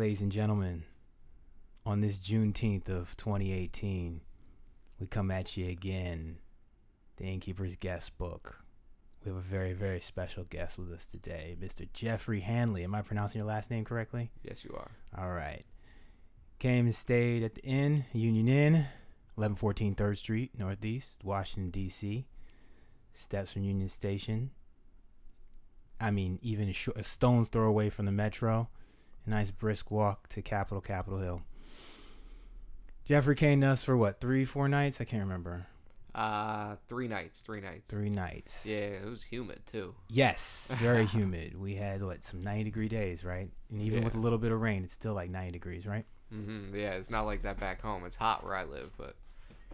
ladies and gentlemen, on this Juneteenth of 2018, we come at you again. The Innkeeper's Guest Book. We have a very, very special guest with us today, Mr. Jeffrey Hanley. Am I pronouncing your last name correctly? Yes, you are. All right. Came and stayed at the inn, Union Inn, 1114 3rd Street, Northeast, Washington, D.C. Steps from Union Station. I mean, even a, sh- a stone's throw away from the metro. Nice brisk walk to Capitol, Capitol Hill. Jeffrey came to us for what, three, four nights? I can't remember. Uh, three nights. Three nights. Three nights. Yeah, it was humid too. Yes, very humid. We had what some 90 degree days, right? And even with a little bit of rain, it's still like 90 degrees, right? Mm-hmm. Yeah, it's not like that back home. It's hot where I live, but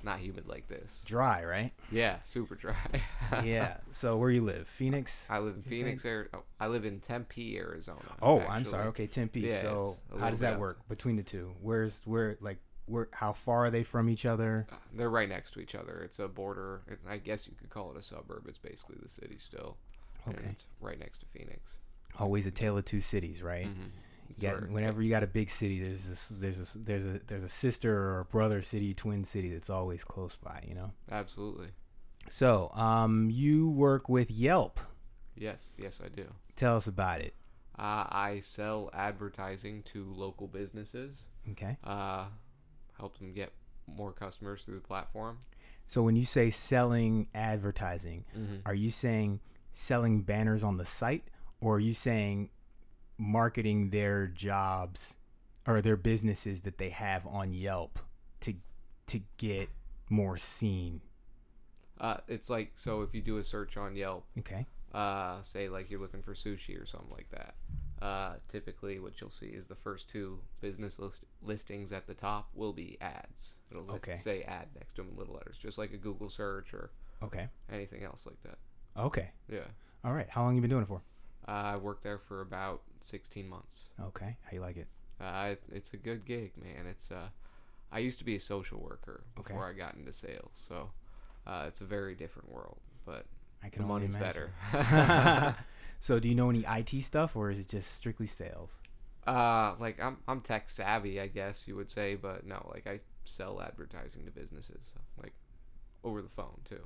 not humid like this. Dry, right? Yeah, super dry. yeah. So where you live? Phoenix? I live in Phoenix, Ari- oh, I live in Tempe, Arizona. Oh, I'm sorry. Okay, Tempe. Yeah, so how does that work between the two? Where's where like where how far are they from each other? Uh, They're right next to each other. It's a border. I guess you could call it a suburb. It's basically the city still. Okay. it's right next to Phoenix. Always a tale of two cities, right? Mhm. It's You got- where- whenever you got a big city, there's this, there's a, there's a there's a sister or a brother city, twin city that's always close by, you know. Absolutely. So, um, you work with Yelp. Yes, yes, I do. Tell us about it. Uh, I sell advertising to local businesses. Okay. Uh, help them get more customers through the platform. So when you say selling advertising, Mm-hmm. are you saying selling banners on the site, or are you saying marketing their jobs or their businesses that they have on Yelp to to get more seen? Uh, it's like so if you do a search on Yelp, Okay. uh, say like you're looking for sushi or something like that. Uh, typically, what you'll see is the first two business list- listings at the top will be ads. It'll Okay. say ad next to them in little letters, just like a Google search or Okay. anything else like that. Okay. Yeah. All right. How long you been doing it for? Uh, I worked there for about 16 months. Okay. How you like it? Uh, it- it's a good gig, man. It's uh, I used to be a social worker Okay. before I got into sales, so uh, it's a very different world. But I can only money's imagine. better. so do you know any IT stuff, or is it just strictly sales? uh, like I'm I'm tech savvy, I guess you would say, but no, like I sell advertising to businesses, like over the phone too.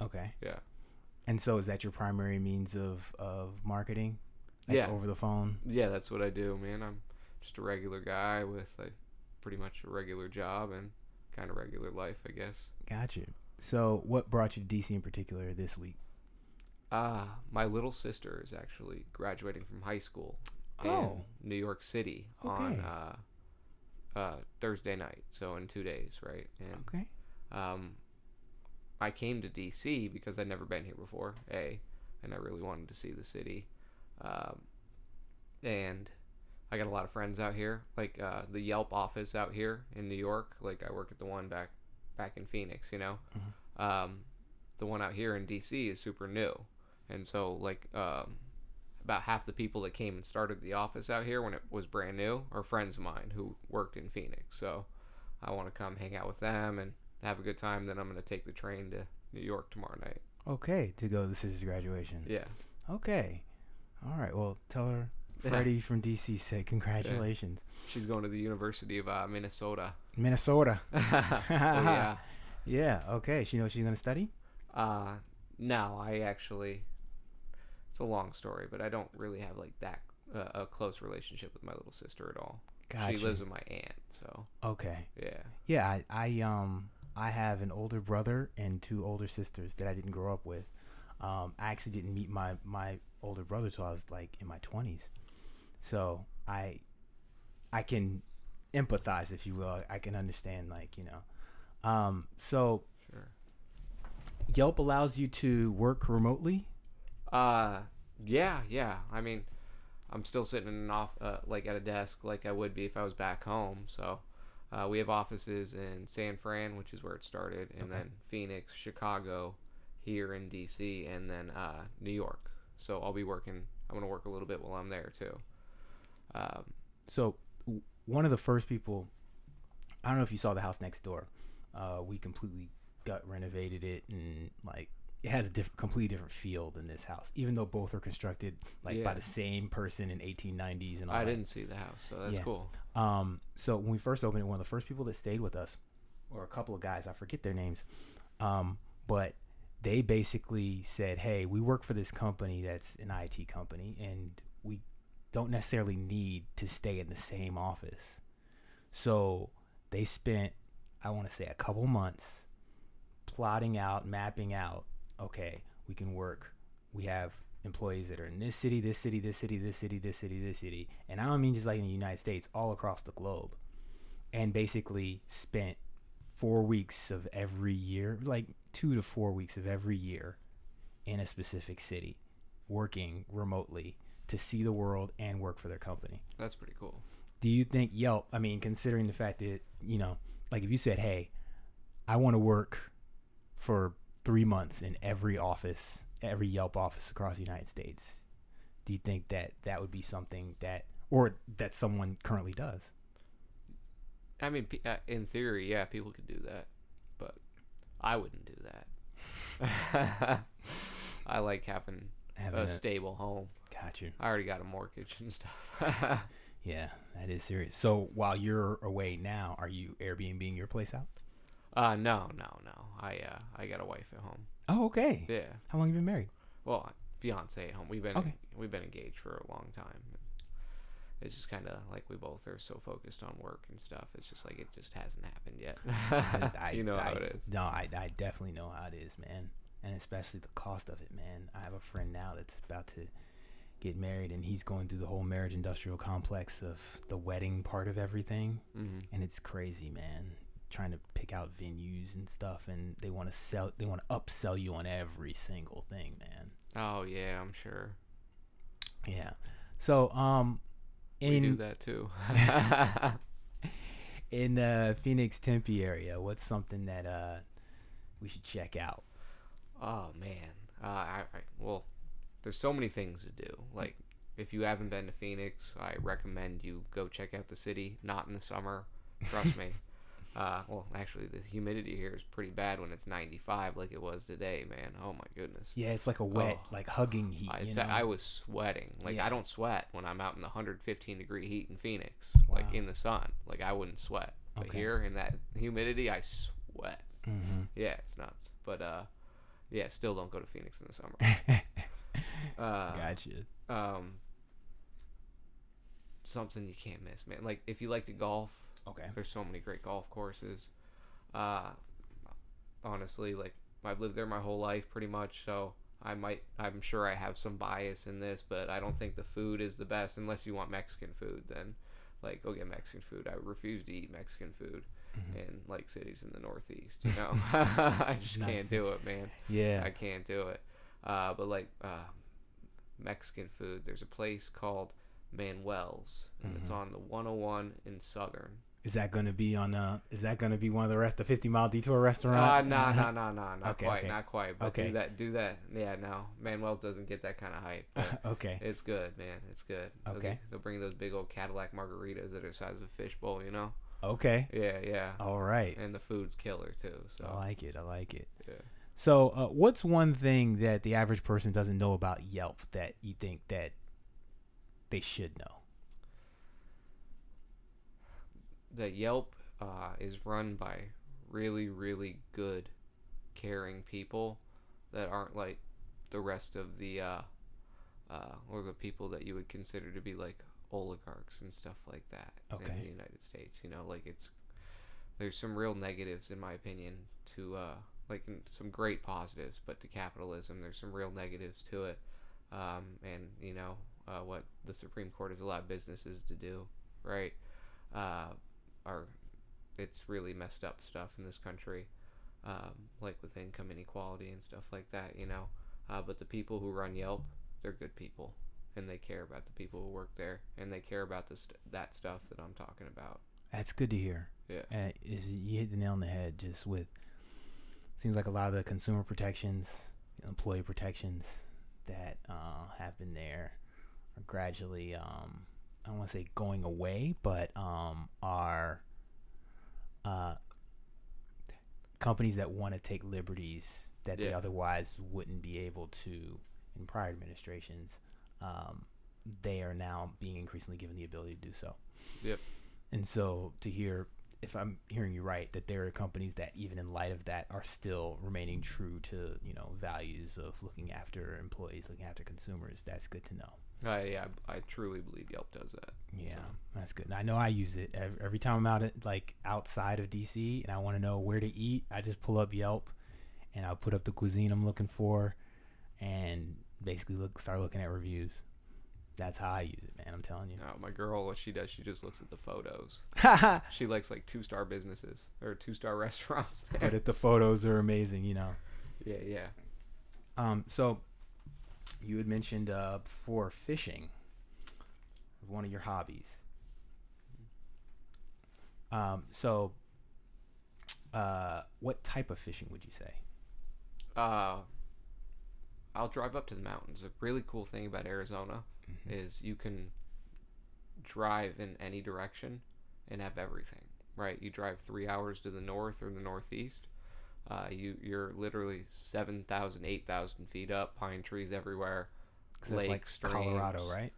Okay. Yeah. And so is that your primary means of of marketing? Like Yeah. Over the phone. Yeah, that's what I do, man. I'm just a regular guy with a pretty much a regular job and kind of regular life, I guess. Gotcha. So, what brought you to DC in particular this week? Uh, my little sister is actually graduating from high school Oh. in New York City on uh, uh, Thursday night, so in two days, right? And Okay. um, I came to DC because I'd never been here before, A, and I really wanted to see the city. Um, and I got a lot of friends out here, like uh, the Yelp office out here in New York. Like I work at the one back back in Phoenix, you know. Um, the one out here in DC is super new, and so like um, about half the people that came and started the office out here when it was brand new are friends of mine who worked in Phoenix. So I want to come hang out with them and have a good time. Then I'm gonna take the train to New York tomorrow night. Okay. To go to the sister's graduation. Yeah. Okay. All right. Well, tell her Freddie from DC said congratulations. She's going to the University of uh, Minnesota. Minnesota. oh, yeah. Yeah. Okay. She knows she's gonna study. Uh, no, I actually. It's a long story, but I don't really have like that uh, a close relationship with my little sister at all. Gotcha. She lives with my aunt, so Okay. yeah. Yeah. I, I um I have an older brother and two older sisters that I didn't grow up with. Um, I actually didn't meet my my older brother till I was like in my twenties. So I I can empathize, if you will. I can understand, like you know. Um, so Sure. Yelp allows you to work remotely. Uh, yeah, yeah. I mean, I'm still sitting in an off, uh, like at a desk, like I would be if I was back home. So, uh, we have offices in San Fran, which is where it started, and Okay. then Phoenix, Chicago, here in DC, and then uh, New York. So I'll be working. I'm gonna work a little bit while I'm there too. Um, So w- one of the first people, I don't know if you saw the house next door. Uh, we completely gut renovated it and like it has a different, completely different feel than this house, even though both are constructed like by the same person in 1890s and all I that. didn't see the house, so that's Yeah. cool. Um, so when we first opened it, one of the first people that stayed with us, or a couple of guys, I forget their names, um, but they basically said, "Hey, we work for this company that's an IT company, and we don't necessarily need to stay in the same office." So they spent, I want to say, a couple months plotting out, mapping out. Okay, we can work. We have employees that are in this city, this city, this city, this city, this city, this city. And I don't mean just like in the United States, all across the globe. And basically spent four weeks of every year, like two to four weeks of every year in a specific city, working remotely to see the world and work for their company. That's pretty cool. Do you think Yelp, I mean, considering the fact that, you know, like if you said, hey, I want to work for three months in every office, every Yelp office across the United States, do you think that that would be something that, or that someone currently does? I mean, uh, in theory, yeah, people could do that, but I wouldn't do that. I like having Having a a- stable home. Got you. I already got a mortgage and stuff. Yeah, that is serious. So while you're away now, are you Airbnbing your place out? Uh, no, no, no. I uh, I got a wife at home. Oh, okay. Yeah. How long have you been married? Well, fiance at home. We've been Okay. we've been engaged for a long time. It's just kind of like we both are so focused on work and stuff. It's just like it just hasn't happened yet. I- you know I- how it is. No, I, I definitely know how it is, man. And especially the cost of it, man. I have a friend now that's about to get married, and he's going through the whole marriage industrial complex of the wedding part of everything. hmm And it's crazy, man. Trying to pick out venues and stuff, and they want to sell, they want to upsell you on every single thing, man. Oh yeah, I'm sure. Yeah. So, um, we do in that too. in the Phoenix Tempe area, what's something that uh we should check out? Oh man, uh, I, I well, there's so many things to do. Like, if you haven't been to Phoenix, I recommend you go check out the city. Not in the summer, trust me. Uh, well, actually, the humidity here is pretty bad when it's 95, like it was today, man. Oh my goodness. Yeah, it's like a wet, Oh. like hugging heat. I, you know? I was sweating. Like Yeah. I don't sweat when I'm out in the 115 degree heat in Phoenix, like in the sun. Like I wouldn't sweat. But Okay. here in that humidity, I sweat. Mhm. Yeah, it's nuts. But uh, yeah, still don't go to Phoenix in the summer. Uh, gotcha. um, something you can't miss, man. Like if you like to golf, Okay. there's so many great golf courses. Uh, honestly, like I've lived there my whole life pretty much, so I might I'm sure I have some bias in this, but I don't think the food is the best unless you want Mexican food. Then, like, go get Mexican food. I refuse to eat Mexican food Mhm. in like cities in the Northeast. You know, I just can't do it, man. Yeah. I can't do it. Uh, but like uh, Mexican food, there's a place called Manuel's, and it's Mhm. on the 101 in Southern. Is that gonna be on? Uh, is that gonna be one of the rest the fifty mile detour restaurant? Uh, nah, nah, nah, nah, not Okay, quite, okay. not quite. But Okay. do that, do that. Yeah, no, Manuel's doesn't get that kind of hype. okay. it's good, man. It's good. They'll Okay. they'll bring those big old Cadillac margaritas that are the size of a fishbowl, you know. Okay. Yeah, yeah. All right. And the food's killer too. So I like it. I like it. yeah. So, uh, what's one thing that the average person doesn't know about Yelp that you think that they should know? That Yelp uh, is run by really, really good, caring people that aren't like the rest of the uh, uh, or the people that you would consider to be like oligarchs and stuff like that in the United States. You know, like it's there's some real negatives in my opinion to uh, like some great positives, but to capitalism there's some real negatives to it. Um, and you know uh, what the Supreme Court has allowed businesses to do, right? It's really messed up stuff in this country, um, like with income inequality and stuff like that, you know. Uh, but the people who run Yelp, they're good people, and they care about the people who work there, and they care about this that stuff that I'm talking about. That's good to hear. Yeah. Uh, is you hit the nail on the head just with seems like a lot of the consumer protections, employee protections that uh, have been there are gradually um, I don't want to say going away, but um, are uh, companies that want to take liberties that they otherwise wouldn't be able to in prior administrations. Um, they are now being increasingly given the ability to do so. Yep. And so to hear, if I'm hearing you right, that there are companies that even in light of that are still remaining true to you know values of looking after employees, looking after consumers. That's good to know. I yeah, I truly believe Yelp does that. Yeah, So- that's good. And I know I use it every, every time I'm out at like outside of DC and I want to know where to eat. I just pull up Yelp and I'll put up the cuisine I'm looking for, and basically look start looking at reviews. That's how I use it, man. I'm telling you. No, my girl, what she does, she just looks at the photos. She likes like two star businesses or two star restaurants. Man. if the photos are amazing, you know. yeah, yeah. Um, so you had mentioned uh, before fishing, one of your hobbies. Um, so uh, what type of fishing would you say? Uh, I'll drive up to the mountains. A really cool thing about Arizona is you can drive in any direction and have everything. Right? You drive three hours to the north or the northeast. Uh, you you're literally 7,000, 8,000 feet up, pine trees everywhere. that's like lakes, Colorado, right?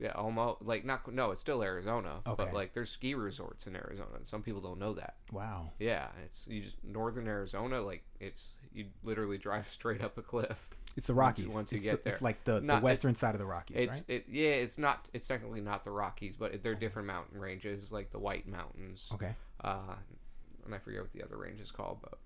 Yeah, almost like not no, it's still Arizona, Okay. but like there's ski resorts in Arizona. and Some people don't know that. Wow. Yeah, it's you just northern Arizona, like it's you literally drive straight up a cliff. It's the Once Rockies. once you it's get the, It's like the, Not- the western side of the Rockies, It's right? it yeah, it's not it's technically not the Rockies, but they're different mountain ranges, like the White Mountains. Okay. Uh, and I forget what the other range is called, but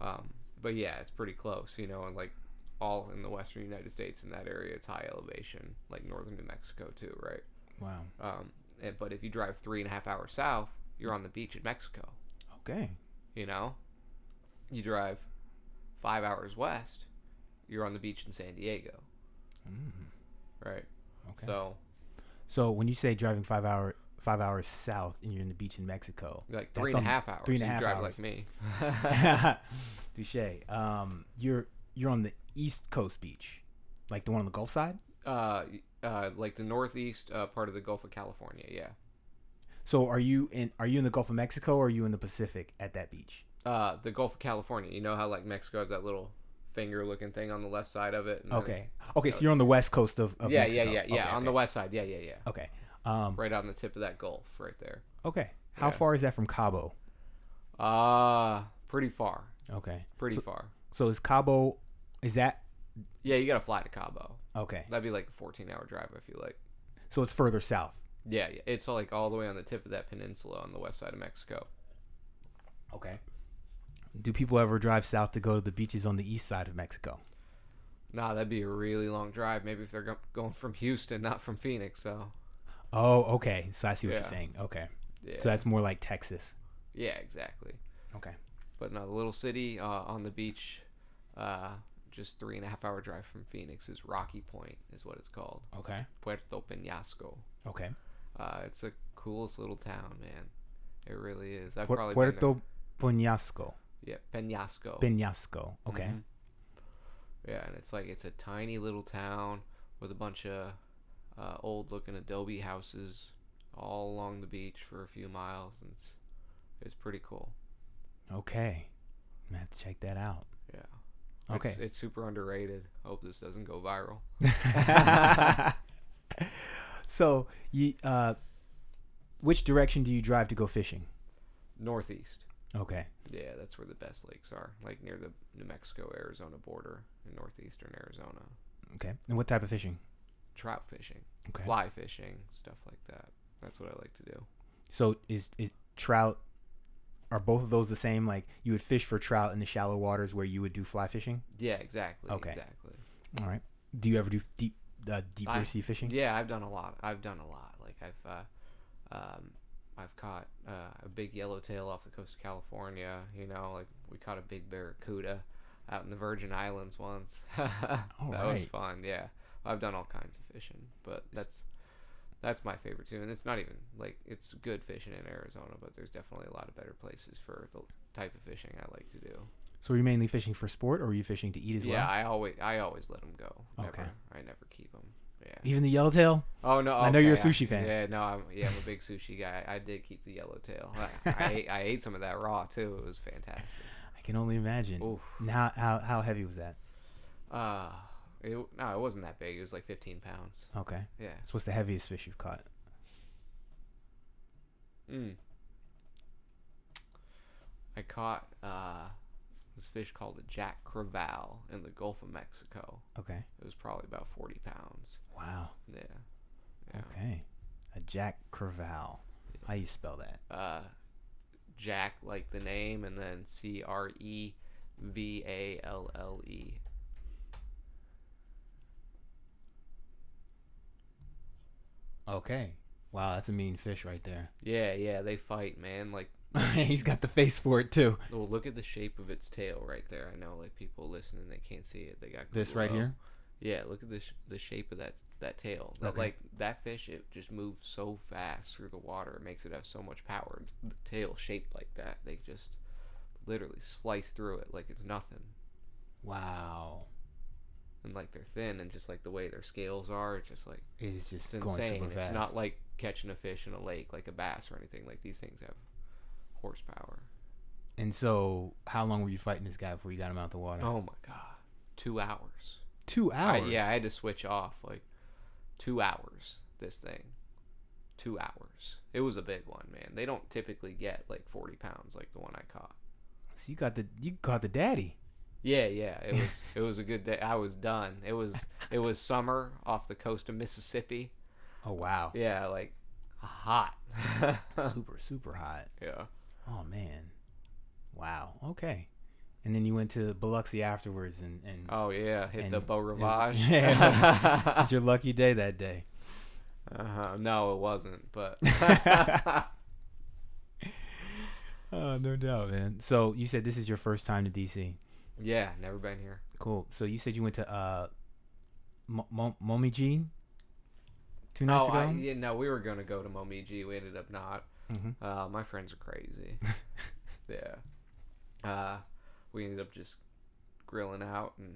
um, but yeah, it's pretty close, you know, and like all in the western United States in that area, it's high elevation, like northern New Mexico too, right? Wow. Um, and, but if you drive three and a half hours south, you're on the beach in Mexico. Okay. You know, you drive five hours west, you're on the beach in San Diego, Mm, right? okay. So So when you say driving five hour five hours south and you're in the beach in Mexico, like That's and a half hours. three and a you half drive hours. like me. touche. Um, you're you're on the East Coast beach, like the one on the Gulf side. uh, uh, like the northeast uh, part of the Gulf of California. Yeah. So are you in are you in the Gulf of Mexico or are you in the Pacific at that beach? Uh, the Gulf of California. You know how like Mexico has that little finger-looking thing on the left side of it. and then- Okay. Okay, so you're on the west coast of, of yeah, Mexico. yeah, yeah, yeah. Okay, on the west side. Yeah, yeah, yeah. Okay. Um, Right on the tip of that Gulf, right there. okay. How Yeah. far is that from Cabo? Uh pretty far. Okay. Pretty So- far. So is Cabo is that Yeah, you gotta fly to Cabo. okay. That'd be like a 14-hour drive. I feel like. So it's further south. Yeah, yeah, it's like all the way on the tip of that peninsula on the west side of Mexico. Okay. Do people ever drive south to go to the beaches on the east side of Mexico? Nah, that'd be a really long drive. Maybe if they're go- going from Houston, not from Phoenix. So Oh, okay. So I see what Yeah. you're saying. Okay. yeah, So that's more like Texas. yeah, exactly. Okay. But no, the little city uh, on the beach, uh, just three and a half hour drive from Phoenix is Rocky Point, is what it's called. Okay. Puerto Peñasco. Okay. Uh, it's the coolest little town, man. It really is. I've Pu- probably been there- Puerto Peñasco. Yeah, Peñasco. Peñasco. Okay. Mhm. Yeah, and it's like it's a tiny little town with a bunch of uh, old-looking adobe houses all along the beach for a few miles, and it's it's pretty cool. Okay. I'm gonna have to check that out. Yeah. Okay. It's, it's super underrated. Hope this doesn't go viral. so you uh which direction do you drive to go fishing? Northeast. Okay. Yeah, that's where the best lakes are, like near the New Mexico Arizona border in northeastern Arizona. Okay. And what type of fishing? Trout fishing, Okay. fly fishing, stuff like that. That's what I like to do. So is it trout are both of those the same like you would fish for trout in the shallow waters where you would do fly fishing? Yeah, exactly. Okay. Exactly. All right. Do you ever do deep uh, deeper I- sea fishing? Yeah, I've done a lot. I've done a lot. Like I've, uh, um, I've caught uh, a big yellowtail off the coast of California. You know, like we caught a big barracuda out in the Virgin Islands once. that was fun. Yeah, I've done all kinds of fishing, but that's that's my favorite too. And it's not even like it's good fishing in Arizona, but there's definitely a lot of better places for the type of fishing I like to do. So are you mainly fishing for sport or are you fishing to eat as yeah, well? Yeah, I always I always let them go. Never, Okay. I never keep them. Yeah. Even the yellowtail? Oh no! I know you're a okay, sushi fan. Yeah, no, I'm yeah, I'm a big sushi guy. I did keep the yellowtail. I, I, ate, I ate some of that raw too. It was fantastic. I can only imagine. Oof. How, how how heavy was that? Uh, it, no, it wasn't that big. It was like 15 pounds. Okay. Yeah. So what's the heaviest fish you've caught? Mm. I caught uh, this fish called a jack crevalle in the Gulf of Mexico. Okay. It was probably about 40 pounds. Wow. Yeah. Yeah. Okay. A Jack Crevalle. How you spell that? Uh, Jack, like the name, and then C R E V A L L E. Okay. Wow, that's a mean fish right there. Yeah, yeah, they fight, man. Like, He's got the face for it too. well, look at the shape of its tail right there. I know, like people listening, they can't see it. They got This right here. Yeah, look at the sh- the shape of that that tail. That Okay. like that fish, it just moves so fast through the water. It makes it have so much power. The tail shaped like that, they just literally slice through it like it's nothing. Wow. And like they're thin, and just like the way their scales are, it's just like It's just it's going insane. super fast. It's not like catching a fish in a lake like a bass or anything. Like these things have horsepower. and so, how long were you fighting this guy before you got him out of the water? Oh my god, two hours. Two I, hours. yeah, I had to switch off like two hours. This thing, two hours. It was a big one, man. They don't typically get like forty pounds like the one I caught. So you got the you caught the daddy. Yeah, yeah. It was it was a good day. I was done. It was it was summer off the coast of Mississippi. Oh wow. Yeah, like hot. super super hot. yeah. Oh man. Wow. Okay. And then you went to Biloxi afterwards, and and Oh yeah, hit And the Beau Rivage. yeah. it's your lucky day that day. uh-huh. No, it wasn't. But Oh, no doubt, man. So you said this is your first time to DC. Yeah, never been here. Cool. So you said you went to uh, Mo- Mo- Momiji two nights oh, ago. I, yeah, no, we were gonna go to Momiji. We ended up not. Mhm. Uh, my friends are crazy. yeah. Uh, we ended up just grilling out and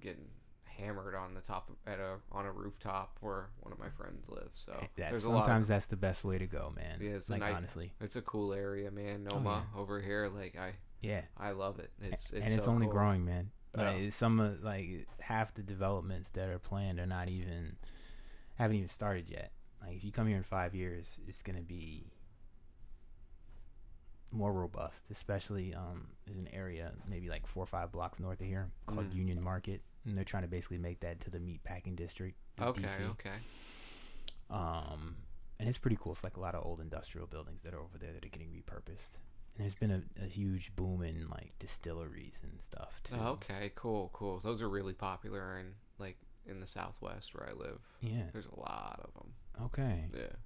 getting hammered on the top of, at a on a rooftop where one of my friends lives. So That's, there's a lot. Of, sometimes that's the best way to go, man. Yeah, it's a like honestly, it's a cool area, man. Oh, Noma yeah. over here, like I yeah. I love it. It's, it's and it's so only cool. growing, man. Like some of like half the developments that are planned are not even haven't even started yet. Like if you come here in five years, it's gonna be more robust. Especially um, there's an area maybe like four or five blocks north of here called Mm. Union Market, and they're trying to basically make that to the meat packing district. Okay, DC. okay. Um, and it's pretty cool. It's like a lot of old industrial buildings that are over there that are getting repurposed. There's been a, a huge boom in like distilleries and stuff oh, too. Oh, okay, cool, cool. Those are really popular in like in the Southwest where I live. Yeah. There's a lot of them. Okay. Yeah.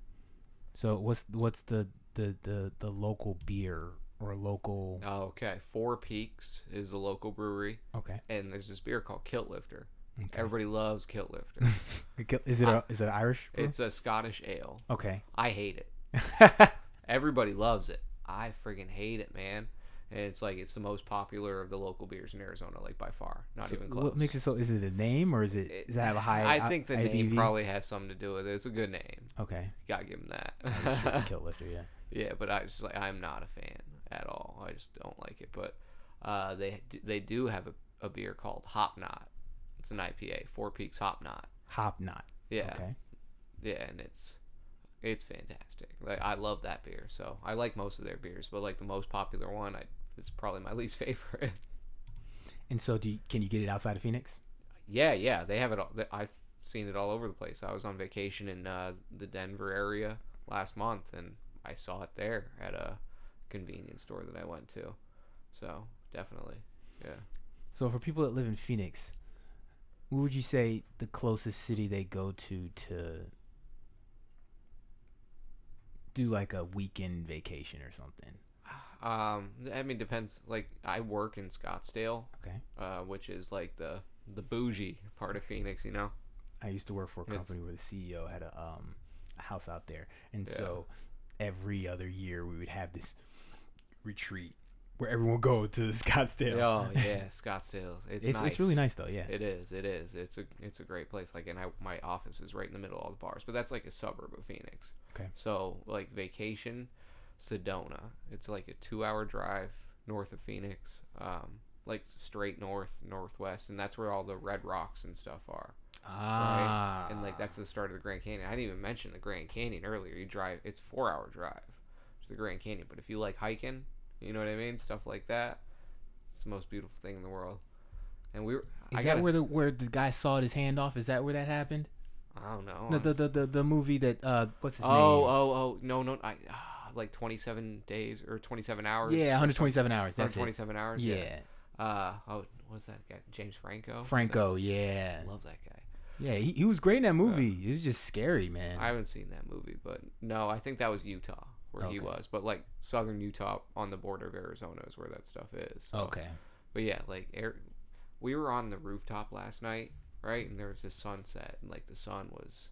So what's what's the the the, the local beer or local? Oh, okay. Four Peaks is the local brewery, Okay. and there's this beer called Kilt Lifter. okay. Everybody loves Kilt Lifter. Is it a is it Irish? brew? it's a Scottish ale. okay. I hate it. Everybody loves it. I friggin' hate it, man. And it's like it's the most popular of the local beers in Arizona, like by far. Not So even close. What makes it so? Is it a name or is it? It- Does it have a high? I think the I- name IBV? probably has something to do with it. It's a good name. Okay. You gotta give him that. Kilt Lifter. Yeah. Yeah, but I just like I'm not a fan at all. I just don't like it. But uh, they they do have a, a beer called Hop Knot. It's an IPA, Four Peaks Hop Knot. Hop knot. Yeah, Okay. yeah, and it's it's fantastic. Like I love that beer. So I like most of their beers, but like the most popular one, I it's probably my least favorite. And so, do you, can you get it outside of Phoenix? yeah, yeah, they have it. all I've seen it all over the place. I was on vacation in uh, the Denver area last month, and I saw it there at a convenience store that I went to. So definitely, yeah. So for people that live in Phoenix, what would you say the closest city they go to to do like a weekend vacation or something? Um, I mean, depends. Like, I work in Scottsdale, Okay. uh, which is like the the bougie part of Phoenix. You know. I used to work for a It's- company where the CEO had a um a house out there, and Yeah. so every other year we would have this retreat where everyone would go to Scottsdale. Oh yeah, Scottsdale. It's it's, nice. it's really nice though. Yeah. It is. It is. It's a it's a great place. Like, and I, my office is right in the middle of all the bars, but that's like a suburb of Phoenix. Okay. So like vacation, Sedona. It's like a two-hour drive north of Phoenix, um, like straight north, northwest, and that's where all the red rocks and stuff are. Ah. And like that's the start of the Grand Canyon. I didn't even mention the Grand Canyon earlier. You drive, it's four hour drive to the Grand Canyon. But if you like hiking, you know what I mean, stuff like that, it's the most beautiful thing in the world. And we were. Is I that gotta, where the where the guy sawed his hand off? Is that where that happened? I don't know. The the the the, the movie that uh what's his oh name? oh oh oh no no I ah, like twenty seven days or twenty seven hours. yeah, 127 hours. That's twenty seven hours. Yeah, Uh oh, what's that guy? James Franco. Franco. Yeah, that? Love that guy. yeah. He, he was great in that movie. it was just scary, man. I haven't seen that movie, but no, I think that was Utah where he was. But like southern Utah on the border of Arizona is where that stuff is. So. okay. But yeah, like air, we were on the rooftop last night, right? And there was this sunset, and like the sun was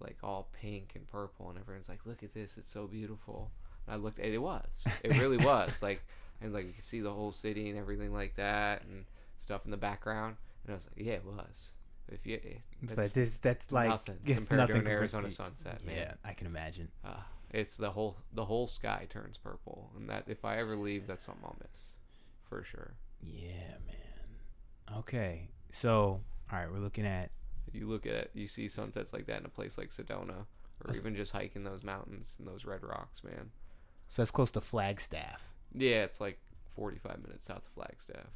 like all pink and purple, and everyone's like, "Look at this! It's so beautiful." And I looked, and it was. It really was. Like, and like you could see the whole city and everything like that, and stuff in the background. And I was like, "Yeah, it was." If you, But this that's like nothing compared nothing to an Arizona sunset, man. Yeah, I can imagine. Uh, it's the whole the whole sky turns purple, and that if I ever leave, that's something I'll miss, for sure. Yeah, man. Okay, so all right, we're looking at You look at you see sunsets like that in a place like Sedona, or That's- even just hiking those mountains and those red rocks, man. so that's close to Flagstaff. Yeah, it's like 45 minutes south of Flagstaff.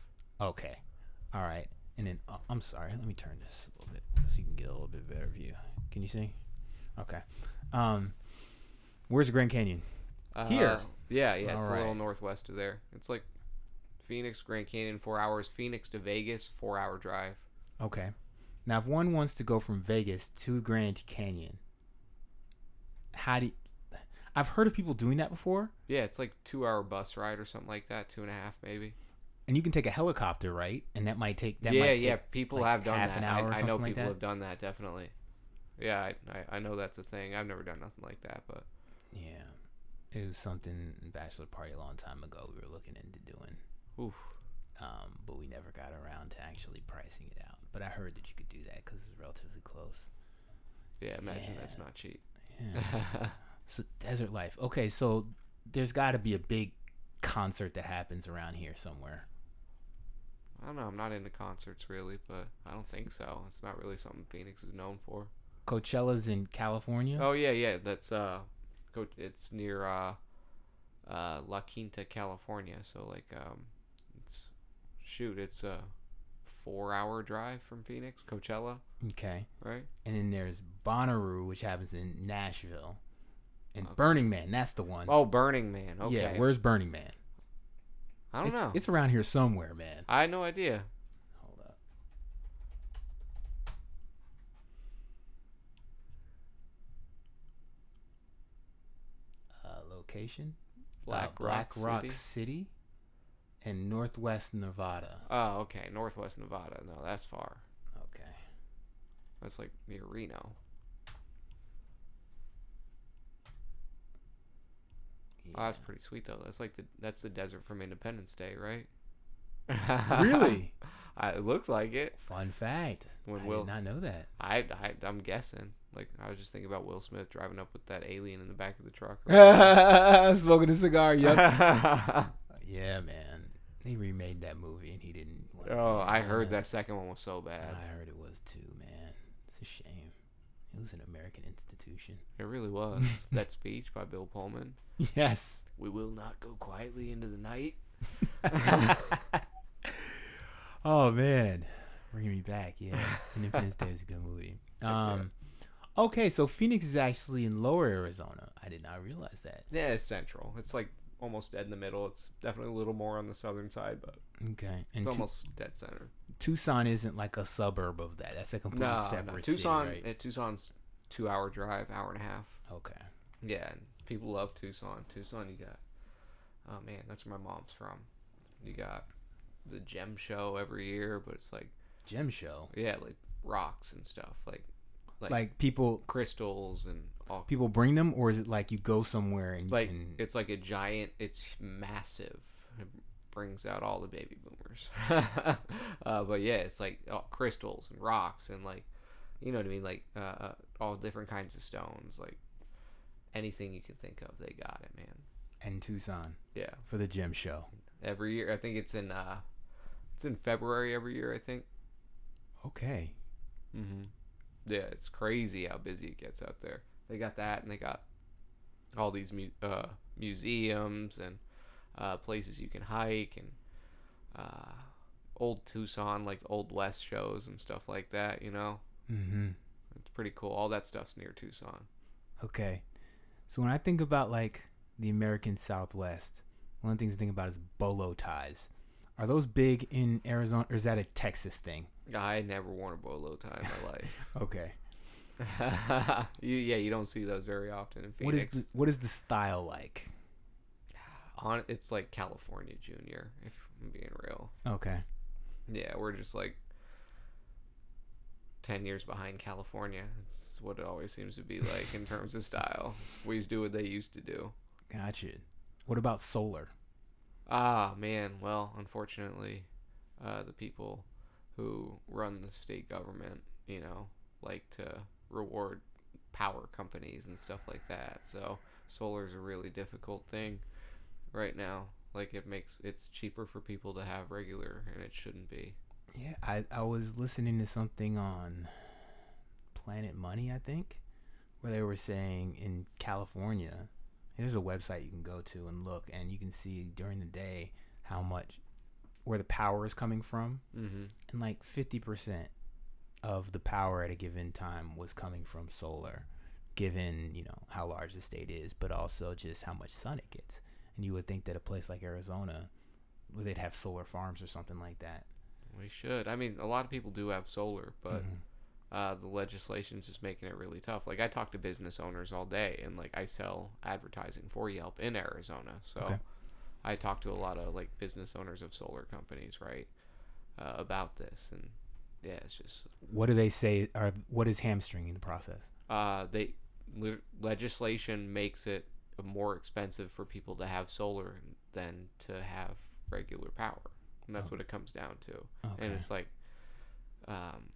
Okay, all right, and then uh, I'm sorry. Let me turn this a little bit so you can get a little bit better view. Can you see? Okay. Um, where's the Grand Canyon? Here. Uh, yeah, yeah, it's a little northwest of there. It's like Phoenix, Grand Canyon, four hours. Phoenix to Vegas, four hour drive. Okay. Now, if one wants to go from Vegas to Grand Canyon, how do? You, I've heard of people doing that before, Yeah, it's like two hour bus ride or something like that, two and a half maybe. and you can take a helicopter, right? And that might take that yeah, might take, yeah, people like, have done half that. an hour I, I know like people that? have done that definitely. Yeah, I, I I know that's a thing. I've never done nothing like that, but Yeah, it was something bachelor party a long time ago. We were looking into doing, oof. um, but we never got around to actually pricing it out. But I heard that you could do that because it's relatively close. Yeah, imagine that's not cheap. Yeah. so desert life. Okay, so there's got to be a big concert that happens around here somewhere. I don't know. I'm not into concerts really, but I don't think so. It's not really something Phoenix is known for. Coachella's in California. Oh yeah, yeah. That's uh. It's near uh, uh, La Quinta, California. So like um, it's shoot, it's a four-hour drive from Phoenix, Coachella, Okay. right? And then there's Bonnaroo, which happens in Nashville. And Okay. Burning Man, that's the one. Oh, Burning Man. Okay. Yeah, where's Burning Man? I don't it's, know. It's around here somewhere, man. I had no idea. Hold up. Uh, location? Black Uh, Black Rock Rock City? City and Northwest Nevada. Oh, okay. Northwest Nevada. No, that's far. Okay. That's like near Reno. Oh, that's pretty sweet though. That's like the that's the desert from Independence Day, right? Really? I, it looks like it. Fun fact. When I Will- did not know that. I, I I'm guessing. Like I was just thinking about Will Smith driving up with that alien in the back of the truck. Smoking a cigar. Yep. oh, yeah, man. They remade that movie and he didn't. Oh, I heard that second one was so bad. I heard it was too, man. It's a shame. It was an American institution. It really was. that speech by Bill Pullman. Yes. We will not go quietly into the night. oh man, bringing me back. Yeah, Independence Day is a good movie. Um, okay, so Phoenix is actually in Lower Arizona. I did not realize that. Yeah, it's central. It's like almost dead in the middle. It's definitely a little more on the southern side, but Okay, it's and Tu- almost dead center. Tucson isn't like a suburb of that. That's a completely No, separate no. city, Tucson. right? eh, Tucson's two hour drive, hour and a half. Okay. Yeah, and people love Tucson. Tucson, you got. Oh man, that's where my mom's from. You got the gem show every year, but it's like Gem show. yeah, like rocks and stuff, like like, Like people, crystals and all. people bring them, or is it like you go somewhere and you Like can? it's like a giant. It's massive. It brings out all the baby boomers. uh, but yeah, it's like uh, crystals and rocks and like you know what I mean, like uh, uh, all different kinds of stones, like anything you can think of. They got it, man. And Tucson Yeah, for the gym show. every year. I think it's in uh, it's in February every year. I think. Okay. Mm-hmm. Yeah, it's crazy how busy it gets out there. They got that, and they got all these mu- uh, museums and uh, places you can hike, and uh, old Tucson, like old West shows and stuff like that. You know, Mm-hmm. it's pretty cool. All that stuff's near Tucson. Okay. So when I think about like the American Southwest, one of the things I think about is bolo ties. Are those big in Arizona, or is that a Texas thing? I never worn a bolo tie in my life. Okay. you, yeah, you don't see those very often in What is Phoenix. the what is the style like? On it's like California Junior, if I'm being real. Okay. Yeah, we're just like ten years behind California. It's what it always seems to be like in terms of style. We do what they used to do. Gotcha. What about solar? Ah, man. Well, unfortunately, uh, the people who run the state government, you know, like to reward power companies and stuff like that. So solar is a really difficult thing right now. Like it makes it's cheaper for people to have regular, and it shouldn't be. Yeah, I, I was listening to something on Planet Money, I think, where they were saying in California, there's a website you can go to and look, and you can see during the day how much, where the power is coming from. Mm-hmm. And like 50% of the power at a given time was coming from solar, given, you know, how large the state is, but also just how much sun it gets. And you would think that a place like Arizona, where they'd have solar farms or something like that. We should. I mean, a lot of people do have solar, but Mhm. uh, the legislation's just making it really tough. Like I talk to business owners all day, and like I sell advertising for Yelp in Arizona, so Okay. I talk to a lot of like business owners of solar companies, right, uh, about this, and yeah, it's just what do they say are what is hamstringing the process? Uh, they le- legislation makes it more expensive for people to have solar than to have regular power, and that's Oh. what it comes down to. okay. and it's like um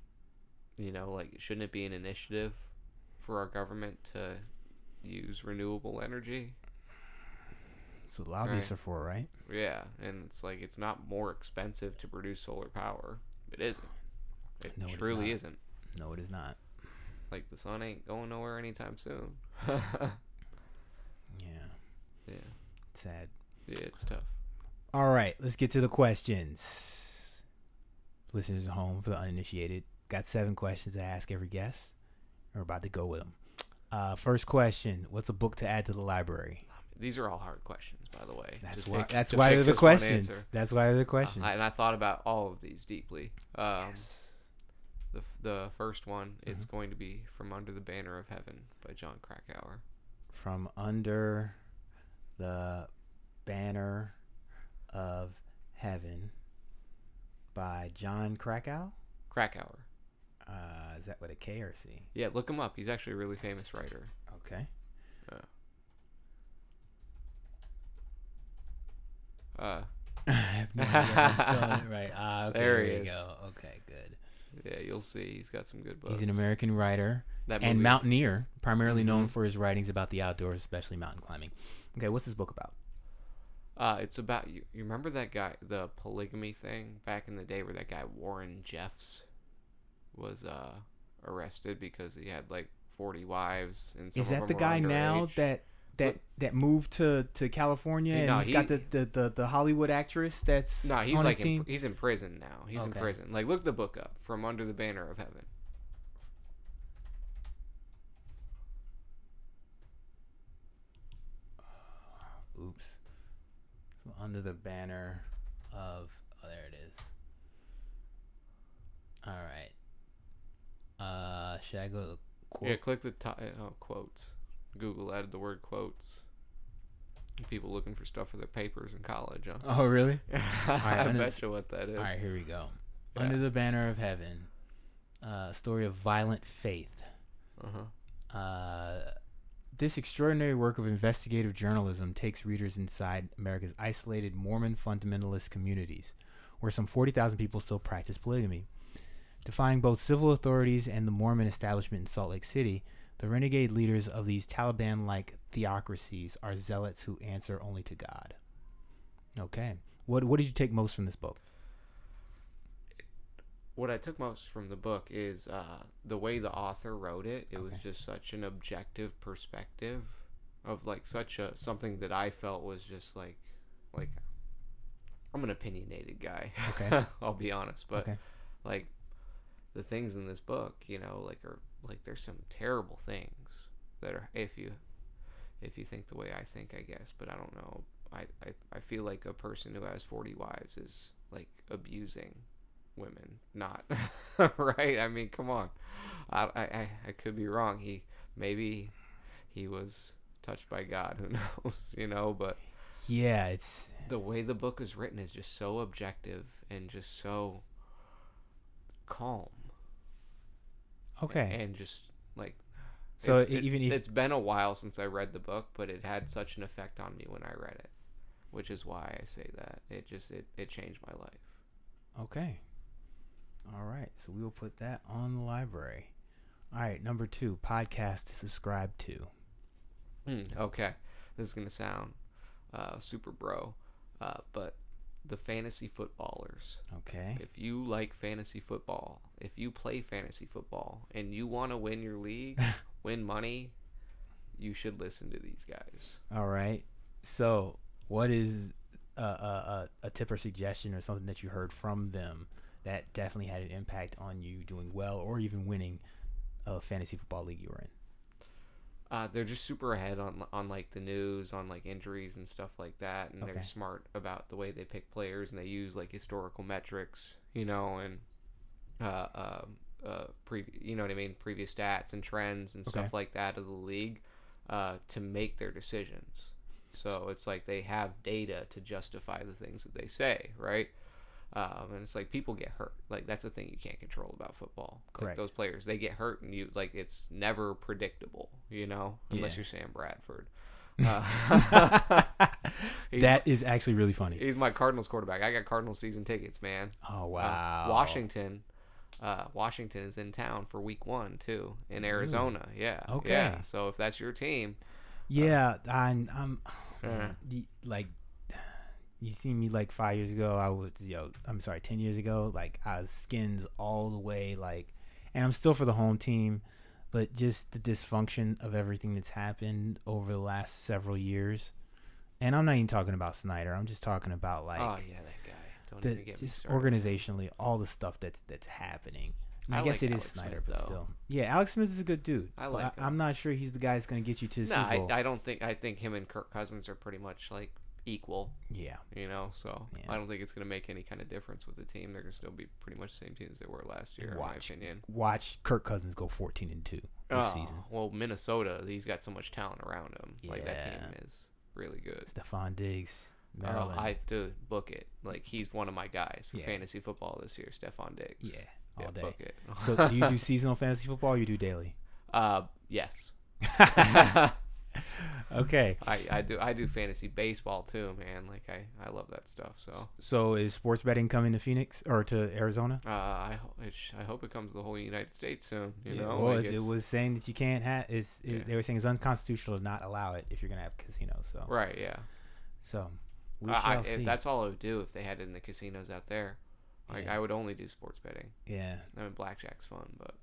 you know like shouldn't it be an initiative for our government to use renewable energy? That's what lobbyists right. are for right? Yeah and it's like it's not more expensive to produce solar power. It isn't it No, it is truly not. isn't. No it is not. Like the sun ain't going nowhere anytime soon. Yeah. Yeah. Sad. Yeah it's tough. All right let's get to the questions. Listeners at home for the uninitiated got seven questions to ask every guest. We're about to go with them uh, first question what's a book to add to the library? These are all hard questions by the way. That's Just why pick- that's why they're the questions. that's why they're the Uh, questions. I- and i thought about all of these deeply. Um yes. The, the first one, it's Mm-hmm. going to be From Under the Banner of Heaven by Jon Krakauer. from under the banner of heaven by John Krakow. Krakauer. Uh, is that with a K or a C? Yeah, look him up. He's actually a really famous writer. Okay. Uh, I have no idea if I'm spelling it right. Ah, okay, There there, he you go. Okay, good. Yeah, you'll see. He's got some good books. He's an American writer That and movie- mountaineer, primarily known Mhm. for his writings about the outdoors, especially mountain climbing. Okay, what's this book about? Uh, it's about you. You remember that guy, the polygamy thing back in the day, where that guy Warren Jeffs was uh arrested because he had like forty wives and Is that the guy now that that that moved to to California and no, he's he- got the, the the the Hollywood actress that's No, he's on like his in, he's in prison now. He's in prison. Like look the book up from Under the Banner of Heaven. Oops. Under the banner of oh there it is. All right. Uh should I go to quote? Yeah, click the top oh, quotes. Google added the word quotes. People looking for stuff for their papers in college, huh? Oh really? I bet the- you what that is. All right, here we go. Yeah. Under the banner of heaven. Uh, a story of violent faith. Uh-huh. Uh, this extraordinary work of investigative journalism takes readers inside America's isolated Mormon fundamentalist communities, where some 40,000 people still practice polygamy. Defying both civil authorities and the Mormon establishment in Salt Lake City, The renegade leaders of these Taliban like theocracies are zealots who answer only to God. Okay. What what did you take most from this book? What I took most from the book is uh, the way the author wrote it. It was just such an objective perspective of like such a something that I felt was just like like I'm an opinionated guy. Okay. I'll be honest, but Okay. like the things in this book, you know, like are like there's some terrible things that are if you if you think the way I think, I guess, but I don't know. I, I, I feel like a person who has 40 wives is like abusing women, not right. I mean, come on. I, I, I- I could be wrong. He maybe he was touched by God. Who knows? You know, but Yeah, it's the way the book is written is just so objective and just so calm okay. and just like So it's, it- even if it's been a while since I read the book, but it had such an effect on me when I read it, which is why I say that it just it, it changed my life. Okay. All right. So we will put that on the library. All right. Number two, podcast to subscribe to. Hmm, okay, this is gonna sound uh, super bro, uh, but the fantasy footballers. Okay. If you like fantasy football, if you play fantasy football, and you want to win your league, win money, you should listen to these guys. All right. So, what is a, a, a, a tip or suggestion or something that you heard from them that definitely had an impact on you doing well or even winning a fantasy football league you were in? Uh, they're just super ahead on on like the news, on like injuries and stuff like that, and Okay. they're smart about the way they pick players, and they use like historical metrics, you know, and uh, um uh, pre- you know what I mean, previous stats and trends and stuff Okay. like that of the league, uh, to make their decisions. So it's like they have data to justify the things that they say, right? Um, and it's like people get hurt. Like that's the thing you can't control about football. Like Correct. those players, they get hurt, and you like it's never predictable. You know, unless Yeah. you're Sam Bradford. Uh, That is actually really funny. he's my Cardinals quarterback. I got Cardinals season tickets, man. Oh Uh, wow. Washington. Uh, Washington is in town for week one too in Arizona. Yeah. Okay. Yeah. So if that's your team, Yeah, I'm. I'm Uh-huh. the- like, you see me like five years ago. I was, yo, I'm sorry, ten years ago. Like I was skins all the way. Like, and I'm still for the home team, but just the dysfunction of everything that's happened over the last several years. And I'm not even talking about Snyder. I'm just talking about like oh yeah, that guy. Don't the even get me just organizationally all the stuff that's that's happening. I, I guess like it is Alex Snyder, Smith, but though. still, yeah. Alex Smith is a good dude. I like him. I'm not sure he's the guy that's going to get you to the No, Super Bowl. I, I don't think I think him and Kirk Cousins are pretty much like equal, yeah, you know. So Yeah. I don't think it's gonna make any kind of difference with the team. They're gonna still be pretty much the same team as they were last year, Watch. in my opinion. watch Kirk Cousins go 14 and 2 this Oh, season. Well, Minnesota, he's got so much talent around him. Like that team is really good. Stefon Diggs, Oh, Maryland. I dude, book it. Like he's one of my guys for Yeah. fantasy football this year. Stefon Diggs. yeah, all Yeah, day. book it. so, do you do seasonal fantasy football or you do daily? uh, yes. Okay. I, I do I do fantasy baseball too, man. Like I, I love that stuff. So So, is sports betting coming to Phoenix or to Arizona? uh, I it I hope it comes to the whole United States soon. You Yeah, know, well, like it, it was saying that you can't have. It's it, Yeah. they were saying it's unconstitutional to not allow it if you're gonna have casinos. So, right. Yeah. so we I, I, shall if see. that's all I would do if they had it in the casinos out there. Like Yeah. I would only do sports betting. yeah, I mean, blackjack's fun, but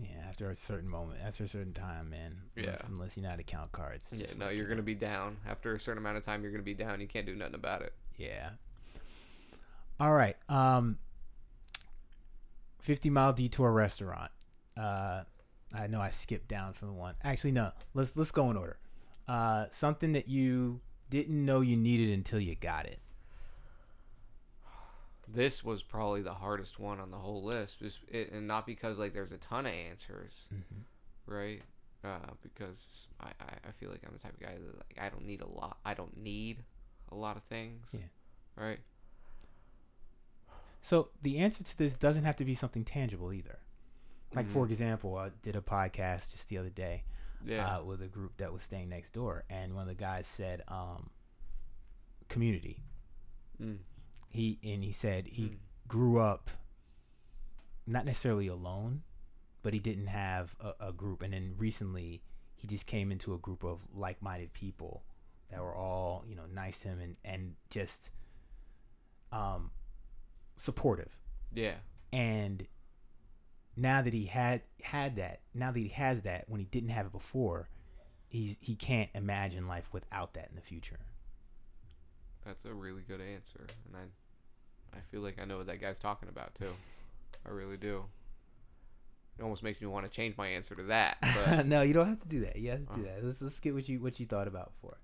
yeah. After a certain moment, after a certain time, man. Unless, Yeah. unless you know how to count cards. yeah, no, like, you're you gonna be down after a certain amount of time. You're gonna be down. You can't do nothing about it. Yeah. All right. Um. Fifty mile detour restaurant. Uh, I know I skipped down from the one. Actually, no. Let's let's go in order. Uh, something that you didn't know you needed until you got it. This was probably the hardest one on the whole list, just it, and not because like there's a ton of answers, Mm-hmm. right? Uh, because I, I, I feel like I'm the type of guy that like I don't need a lot. I don't need a lot of things. Yeah. Right. So the answer to this doesn't have to be something tangible either. Like for Mhm. example, I did a podcast just the other day Yeah. uh, with a group that was staying next door, and one of the guys said, um, "Community." Mm. He and he said he Mm. grew up not necessarily alone, but he didn't have a, a group. And then recently, he just came into a group of like-minded people that were all you know nice to him and and just um supportive. Yeah. And now that he had had that, now that he has that, when he didn't have it before, he's he can't imagine life without that in the future. That's a really good answer, and I, I feel like I know what that guy's talking about too. I really do. It almost makes me want to change my answer to that. But no, you don't have to do that. You have to do Oh. that. Let's let's get what you what you thought about before.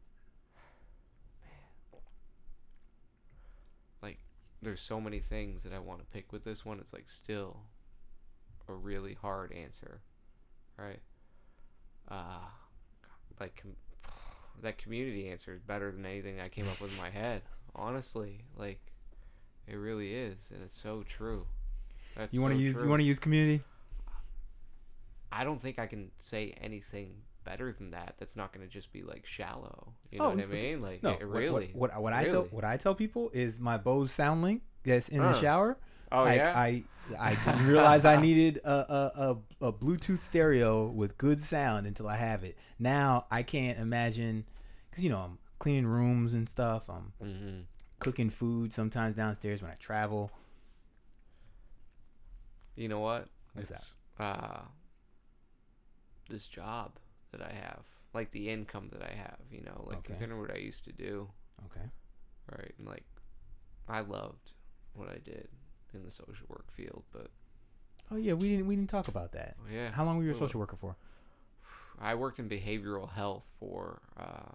like, there's so many things that I want to pick with this one. It's like still a really hard answer, right? Uh, like com- that community answer is better than anything I came up with in my head. Honestly, like it really is, and it's so true. That's You want to so use true. you want to use community? I don't think I can say anything better than that. That's not going to just be like shallow. You Oh, know what I mean? Like No, it what- really. What what, what I tell what I tell people is my Bose sound link that's in the Uh. shower. oh like, yeah. I I didn't realize I needed a, a, a, a Bluetooth stereo with good sound until I have it. Now I can't imagine because you know I'm cleaning rooms and stuff. I'm mm-hmm. Cooking food sometimes downstairs when I travel. You know what? What's it's uh this job that I have, like the income that I have. You know, like Okay. considering what I used to do, Okay. right? And like, I loved what I did in the social work field, but Oh yeah, we didn't we didn't talk about that. yeah, How long were you a social worker for? I worked in behavioral health for uh,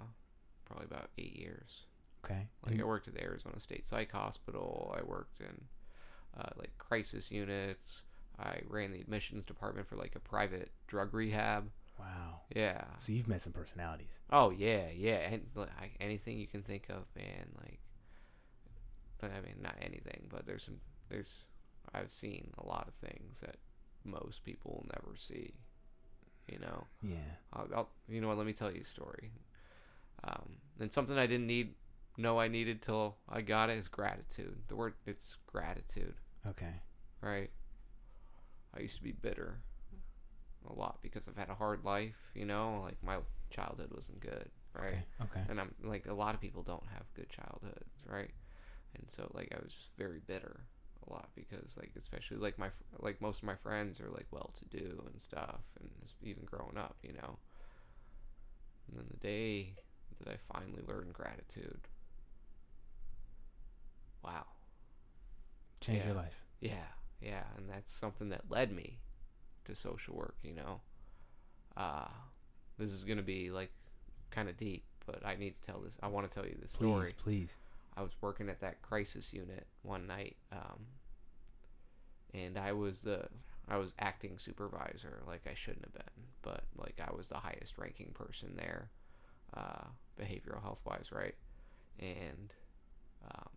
probably about eight years. Okay. Like I worked at the Arizona State Psych Hospital. I worked in uh, like crisis units. I ran the admissions department for like a private drug rehab. wow. Yeah. So you've met some personalities. Oh yeah, yeah. And like anything you can think of, man. Like, I mean, not anything, but there's some. There's. I've seen a lot of things that most people will never see. You know. Yeah. I'll, I'll, you know what? Let me tell you a story. Um, and something I didn't need, know I needed till I got it is gratitude. The word it's gratitude, Okay. right? I used to be bitter a lot because I've had a hard life. You know, like my childhood wasn't good, right? Okay. Okay. And I'm like a lot of people don't have good childhoods, right? And so like I was just very bitter a lot because like especially like my like most of my friends are like well to do and stuff and even growing up, you know. And then the day that I finally learned gratitude. Wow. Change your life. Yeah, yeah, and that's something that led me to social work, you know. Uh this is going to be like kind of deep, but I need to tell this. I want to tell you this Please, story. please. I was working at that crisis unit one night um and I was the I was acting supervisor like I shouldn't have been, but like I was the highest ranking person there uh behavioral health wise, right? And um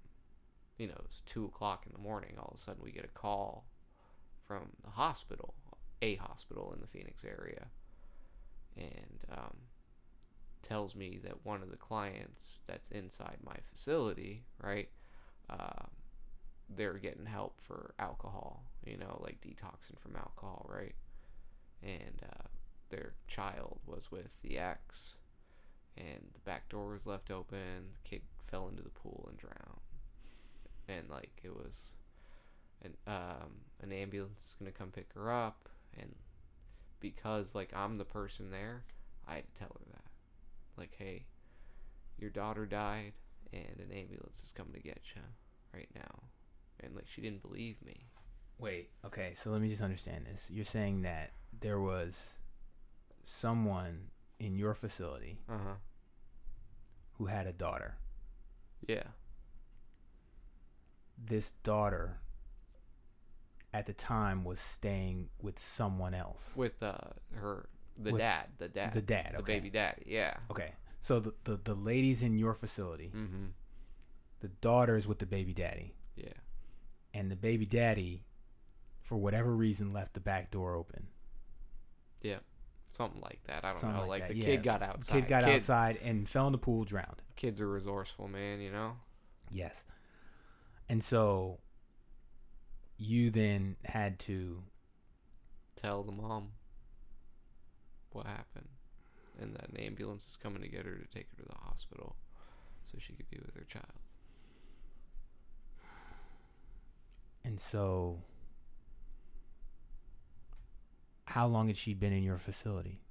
you know, it's two o'clock in the morning. All of a sudden, we get a call from the hospital, a hospital in the Phoenix area, and um, tells me that one of the clients that's inside my facility, right, uh, they're getting help for alcohol, you know, like detoxing from alcohol, right? And uh, their child was with the ex, and the back door was left open. The kid fell into the pool and drowned and like it was an um an ambulance is gonna come pick her up and because like I'm the person there, I had to tell her that. Like, hey, your daughter died and an ambulance is coming to get you right now. And like she didn't believe me. Wait. Okay. So let me just understand this. You're saying that there was someone in your facility Uh-huh. who had a daughter. Yeah. This daughter, at the time, was staying with someone else. With uh her the With dad, the dad. the dad. The baby daddy, yeah. Okay. So the, the the ladies in your facility, Mm-hmm. the daughter's with the baby daddy, Yeah. and the baby daddy, for whatever reason, left the back door open. Yeah. Something like that. I don't Something know. like Like, the yeah. kid got outside. Kid got outside and fell in the pool, drowned. Kids are resourceful, man, you know? Yes. And so you then had to tell the mom what happened, and that an ambulance is coming to get her to take her to the hospital, so she could be with her child. And so, how long had she been in your facility?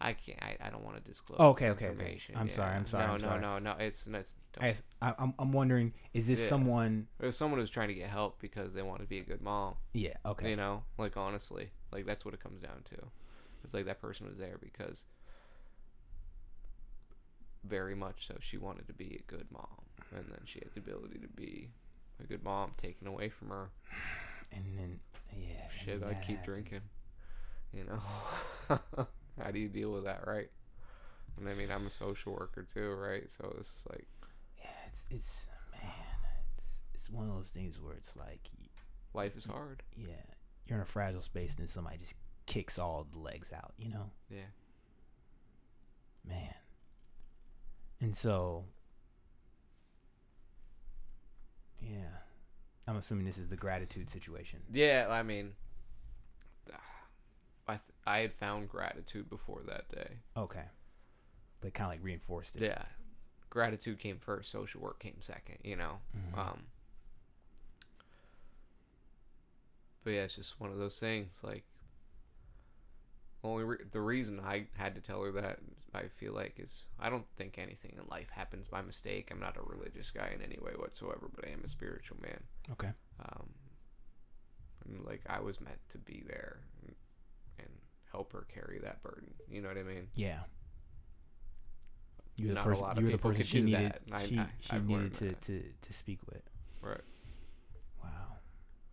I can't. I, I don't want to disclose. Oh, okay, okay, okay. information. I'm sorry, I'm sorry, No, I'm no, sorry. no, no. It's it's. I I, I'm I'm wondering, is this Yeah. someone? It was someone who's trying to get help because they want to be a good mom. Yeah. Okay. You know, like honestly, like that's what it comes down to. It's like that person was there because very much so she wanted to be a good mom, and then she had the ability to be a good mom taken away from her. And then, yeah. Shit, I'd keep happened. drinking. You know, how do you deal with that, right? And I mean, I'm a social worker too, right? So it's like Yeah, it's it's man, it's it's one of those things where it's like, life is hard. yeah, you're in a fragile space, and then somebody just kicks all the legs out. You know, Yeah. man. And so, yeah, I'm assuming this is the gratitude situation. Yeah, I mean, I had found gratitude before that day. Okay, they kind of like reinforced it. Yeah, gratitude came first. Social work came second. You know. Mhm. Um. But yeah, it's just one of those things. Like, only re- the reason I had to tell her that I feel like is I don't think anything in life happens by mistake. I'm not a religious guy in any way whatsoever, but I am a spiritual man. Okay. Um, and like I was meant to be there help her carry that burden. You know what I mean? Yeah. You were the Not person. lot of You were the person she needed. I- she I- she needed to, that. to to speak with. Right. Wow,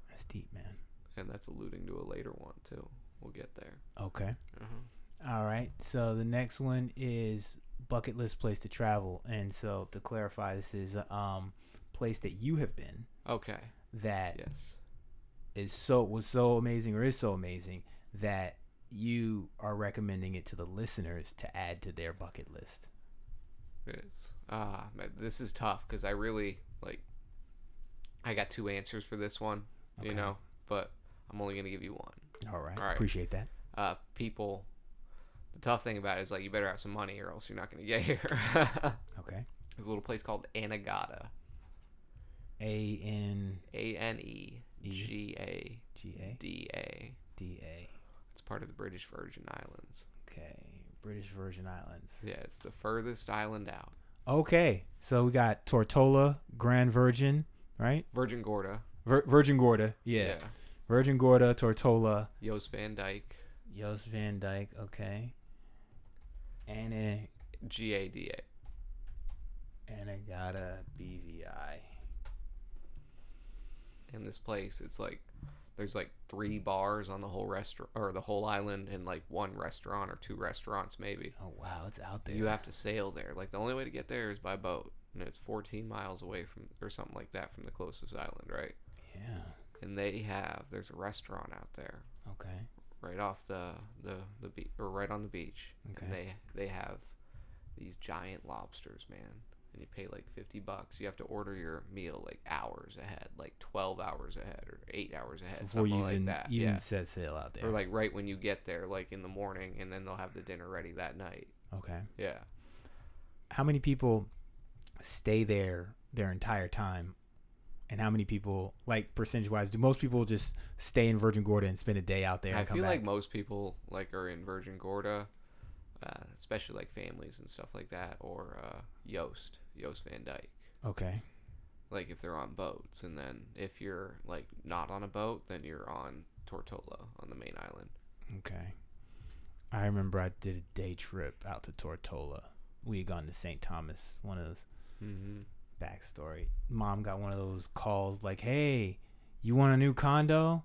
that's deep, man. And that's alluding to a later one too. We'll get there. Okay. Uh-huh. All right. So the next one is bucket list place to travel, and so to clarify, this is a um place that you have been Okay. that Yes. is so was so amazing or is so amazing that you are recommending it to the listeners to add to their bucket list. It is. Ah, man, this is tough because I really like. I got two answers for this one, you know, but I'm only gonna give you one. All right. All right. Appreciate that. Uh, people. The tough thing about it is like you better have some money or else you're not gonna get here. Okay. There's a little place called Anegada. A N A N E G A G A D A. D A. It's part of the British Virgin Islands. Okay. British Virgin Islands. Yeah, it's the furthest island out. Okay. So we got Tortola, Grand Virgin, right? Virgin Gorda. Vir- Virgin Gorda. Yeah. Virgin Gorda, Tortola, Jost Van Dyke. Jost Van Dyke. Okay. Anna G A D A. Anegada BVI. in this place it's like there's like three mm. bars on the whole restaurant or the whole island and like one restaurant or two restaurants maybe Oh wow, it's out there. you have to sail there like the only way to get there is by boat and it's 14 miles away from or something like that from the closest island right Yeah. and they have there's a restaurant out there Okay. right off the the the beach or right on the beach Okay. and they they have these giant lobsters man and you pay like 50 bucks you have to order your meal like hours ahead like 12 hours ahead or 8 hours ahead So before you like even that even yeah set sail out there. or like right when you get there like in the morning and then they'll have the dinner ready that night okay. yeah How many people stay there their entire time? And how many people, like percentage wise, do most people just stay in Virgin Gorda and spend a day out there and i feel back? like most people like are in virgin gorda uh, especially like families and stuff like that or uh, yost jost van dyke okay. like if they're on boats and then if you're like not on a boat then you're on tortola on the main island Okay. I remember I did a day trip out to Tortola. We had gone to St. Thomas, one of those mm-hmm. backstory. Mom got one of those calls like, "Hey, you want a new condo?"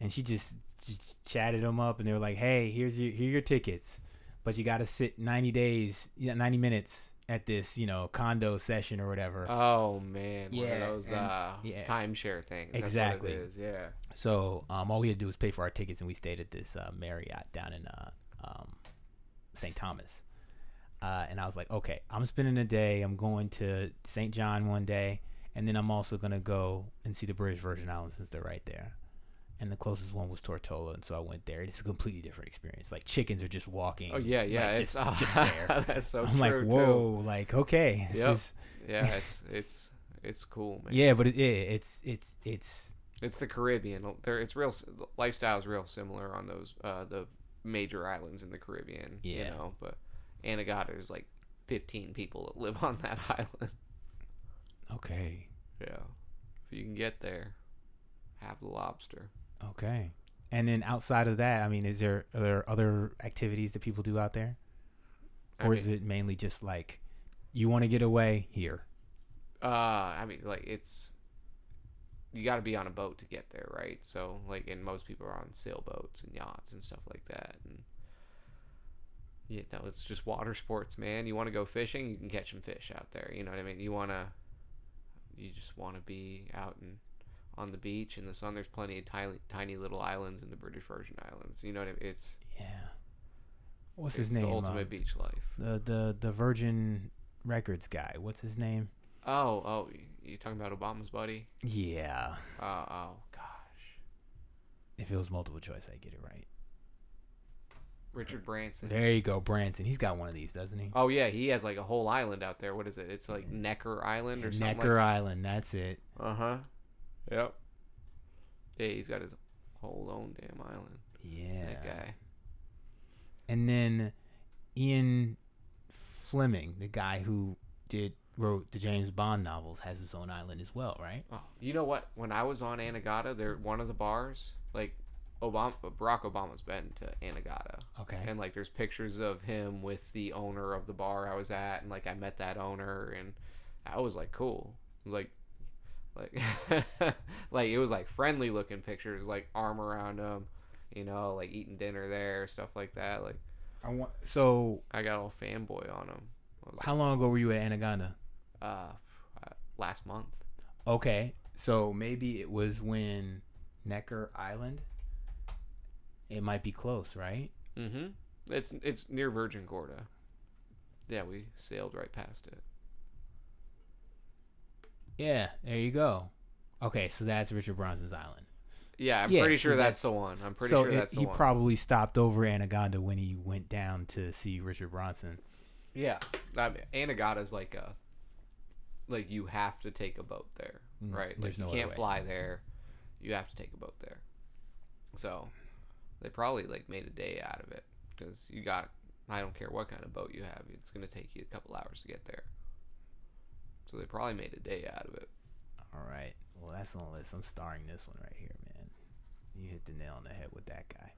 And she just, just chatted them up, and they were like, "Hey, here's your here your tickets, but you got to sit 90 days, yeah, 90 minutes at this, you know, condo session or whatever." oh man one Yeah, of those and- uh yeah. timeshare things Exactly. what it is. yeah So um, all we had to do was pay for our tickets, and we stayed at this uh, Marriott down in uh, um, St. Thomas. Uh, and I was like, okay, I'm spending a day. I'm going to St. John one day, and then I'm also gonna go and see the British Virgin Islands since they're right there. And the closest one was Tortola, and so I went there. It's a completely different experience. Like chickens are just walking. Oh yeah, yeah, like, it's just, uh, just there. that's so I'm true like, too. whoa, like okay, this Yep. is Yeah, it's it's it's cool, man. yeah, but it, yeah, it's it's it's It's the Caribbean. There, it's real. Lifestyle is real similar on those uh, the major islands in the Caribbean. You Yeah. know, but Anegada is like 15 people that live on that island. okay, Yeah. If you can get there, have the lobster. Okay. And then outside of that, I mean, is there are there other activities that people do out there, I or is it mainly just like you want to get away here? Uh, I mean, like it's you got to be on a boat to get there, right? So, like, and most people are on sailboats and yachts and stuff like that, and you know, it's just water sports, man. You want to go fishing, you can catch some fish out there. You know what I mean? You want to, you just want to be out and on the beach in the sun. There's plenty of tiny, tiny little islands in the British Virgin Islands. You know what I mean? It's Yeah. What's his name? The uh, ultimate beach life. the the the Virgin Records guy. What's his name? Oh, oh, you talking about Obama's buddy? Yeah. Uh, oh, gosh, If it was multiple choice, I'd get it right. Richard Branson. There you go, Branson. He's got one of these, doesn't he? Oh yeah, he has like a whole island out there. What is it? It's like Necker Island or something. Necker Island. That's it. Uh huh. Yep. Yeah, he's got his whole own damn island. Yeah. That guy. And then Ian Fleming, the guy who did wrote the James Bond novels, has his own island as well, right? Oh, you know what? When I was on Anegada, there one of the bars, like Obama, Barack Obama's been to Anegada, Okay. and like there's pictures of him with the owner of the bar I was at, and like I met that owner, and I was like cool, like. Like, like it was like friendly looking pictures, like arm around him, you know, like eating dinner there, stuff like that. Like I want. So, I got all fanboy on was how long ago were you at Anaganda? uh, uh, last month. Okay. So maybe it was when Necker Island. It might be close, right? Mm-hmm. It's it's near Virgin Gorda. Yeah, we sailed right past it. Yeah. There you go. Okay, so that's Richard Branson's island. Yeah, I'm Yeah, pretty so sure that's, that's- the one. I'm pretty so sure it- that's the one. he one. probably stopped over Anaganda when he went down to see Richard Branson. yeah, I mean, Anegada's like a like you have to take a boat there, Mm, right? Like there's you no other can't fly there. You have to take a boat there. So they probably like made a day out of it because you got. I don't care what kind of boat you have. It's gonna take you a couple hours to get there. So they probably made a day out of it. All right. Well, that's on the list. I'm starring this one right here, man. You hit the nail on the head with that guy.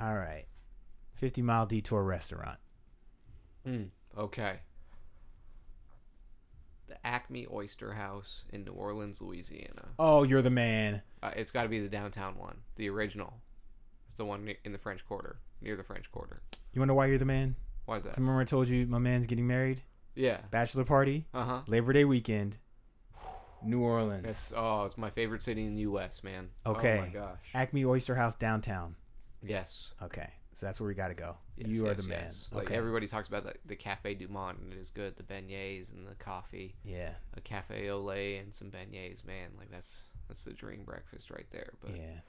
All right. 50 Mile Detour Restaurant. Mm, okay. The Acme Oyster House in New Orleans, Louisiana. Oh, you're the man. Uh, it's got to be the downtown one, the original. It's the one in the French Quarter, near the French Quarter. You wonder why you're the man? Why is that? Remember I told you my man's getting married? Yeah. Bachelor party, Uh huh. Labor Day weekend, New Orleans. It's oh, it's my favorite city in the U.S. Man. Okay. Oh my gosh. Acme Oyster House downtown. Yes. Okay. So that's where we got to go. yes you are yes, the man. yes. Like okay. everybody talks about the, the Cafe Du Monde, and it is good. The beignets and the coffee, yeah. a cafe au lait and some beignets. Man, like that's that's the dream breakfast right there. But yeah.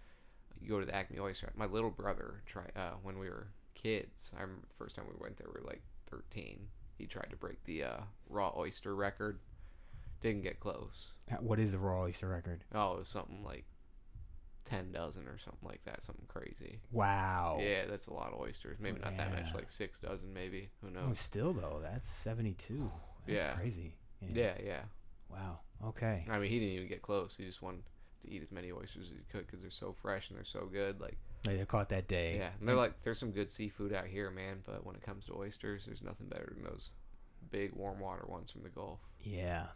you go to the Acme Oyster. My little brother tried uh, when we were kids. I remember the first time we went there, we were like 13. He tried to break the uh, raw oyster record. Didn't get close. What is the raw oyster record? Oh, it was something like 10 dozen or something like that. Something crazy. Wow. Yeah, that's a lot of oysters. Maybe not that much, like six dozen, maybe. Who Oh, knows? still though, that's 72. That's Yeah. crazy. Yeah, yeah. Wow. Okay. I mean, he didn't even get close. He just wanted to eat as many oysters as he could because they're so fresh and they're so good. Like, Like they caught that day. Yeah, and they're like, there's some good seafood out here, man. But when it comes to oysters, there's nothing better than those big warm water ones from the Gulf. Yeah.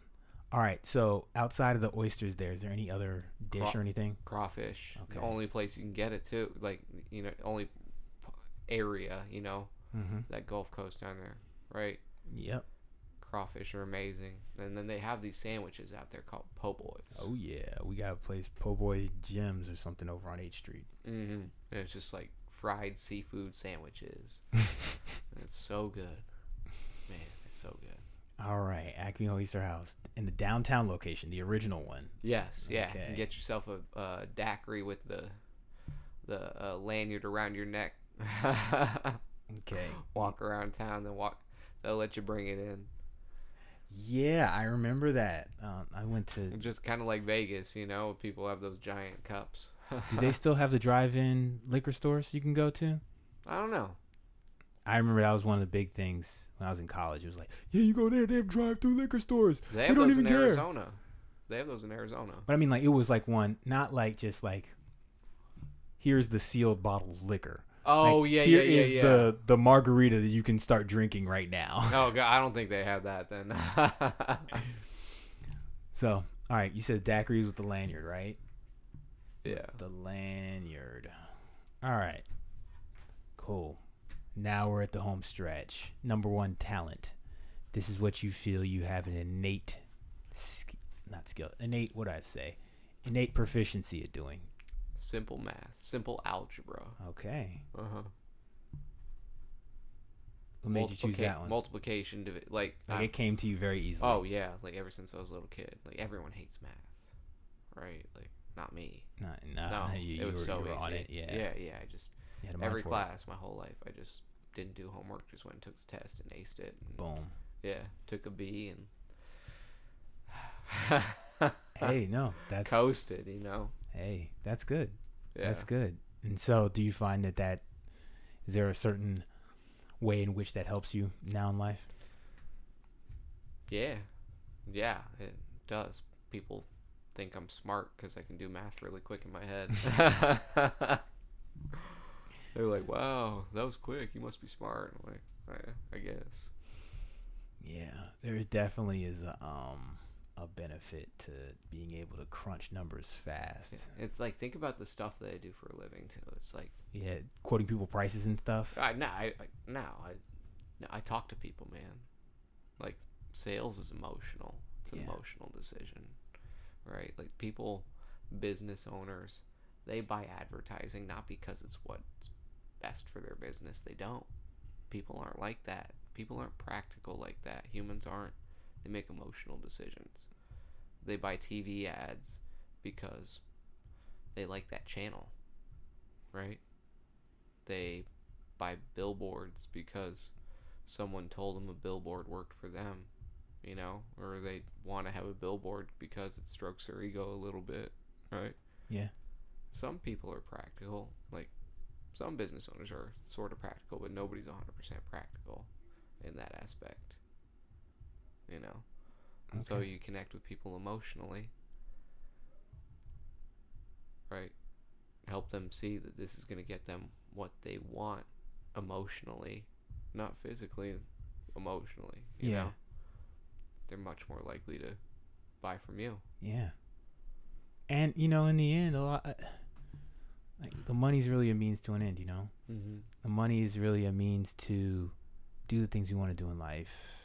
All right. So outside of the oysters, there is there any other dish Craw- or anything? Crawfish, Okay. the only place you can get it too. Like, you know, only area, you know, Mm-hmm. that Gulf Coast down there, right? Yep. Crawfish are amazing, and then they have these sandwiches out there called po' boys. Oh yeah, we got a place Po' Boy Jim's or something over on H Street. Mm-hmm. And it's just like fried seafood sandwiches. And it's so good, man. It's so good. All right, Acme Oyster House in the downtown location, the original one. Yes, yeah. Okay. And get yourself a, a daiquiri with the the uh, lanyard around your neck. Okay. walk around town, then walk. They'll let you bring it in. Yeah, I remember that. Um, I went to. Just kind of like Vegas, you know. People have those giant cups. Do they still have the drive-in liquor stores you can go to? I don't know. I remember that was one of the big things when I was in college. It was like, yeah, you go there, they have drive-through liquor stores. They We have don't those even in care. Arizona. They have those in Arizona. But I mean, like, it was like one, not like just like, here's the sealed bottle of liquor. Oh Like, yeah, here yeah, yeah, is yeah. the the margarita that you can start drinking right now. Oh god, I don't think they have that then. So, all right, you said daiquiris with the lanyard, right? yeah. The lanyard. All right. Cool. Now we're at the home stretch. Number one talent. This is what you feel you have an innate, sk- not skill, innate. What I say? Innate proficiency at doing. Simple math, simple algebra. Okay. Uh huh. What made you choose that one? Multiplication, divi- like, like I'm- it came to you very easily. oh yeah, like ever since I was a little kid, like everyone hates math, right? Like not me. no, no, no, you, you it were, was so you were easy. on it. Yeah. yeah, yeah. I just You had a every for it. class, my whole life, I just didn't do homework. Just went and took the test and aced it. And, Boom. Yeah, took a B and Hey, no, that's coasted. You know. Hey, that's good. Yeah. That's good. And so, do you find that that is there a certain way in which that helps you now in life? Yeah, yeah, it does. People think I'm smart because I can do math really quick in my head. They're like, "Wow, that was quick. You must be smart." I'm like, I, I guess. Yeah, there definitely is a um a benefit to being able to crunch numbers fast. Yeah. It's like think about the stuff that I do for a living too. It's like, Yeah, quoting people prices and stuff. I no, I, I no, I, no, I talk to people, man. Like sales is emotional. It's an Yeah. emotional decision, right? Like people, business owners, they buy advertising not because it's what's best for their business. They don't. People aren't like that. People aren't practical like that. Humans aren't. They make emotional decisions. They buy TV ads because they like that channel, right? They buy billboards because someone told them a billboard worked for them, you know, or they want to have a billboard because it strokes their ego a little bit, right? Yeah. Some people are practical, like some business owners are sort of practical, but nobody's 100% practical in that aspect, you know. And so you connect with people emotionally, right? Help them see that this is going to get them what they want emotionally, not physically, emotionally. You Yeah. know? They're much more likely to buy from you. Yeah. And you know, in the end, a lot like the money's really a means to an end. You know, Mm-hmm. the money is really a means to do the things we want to do in life,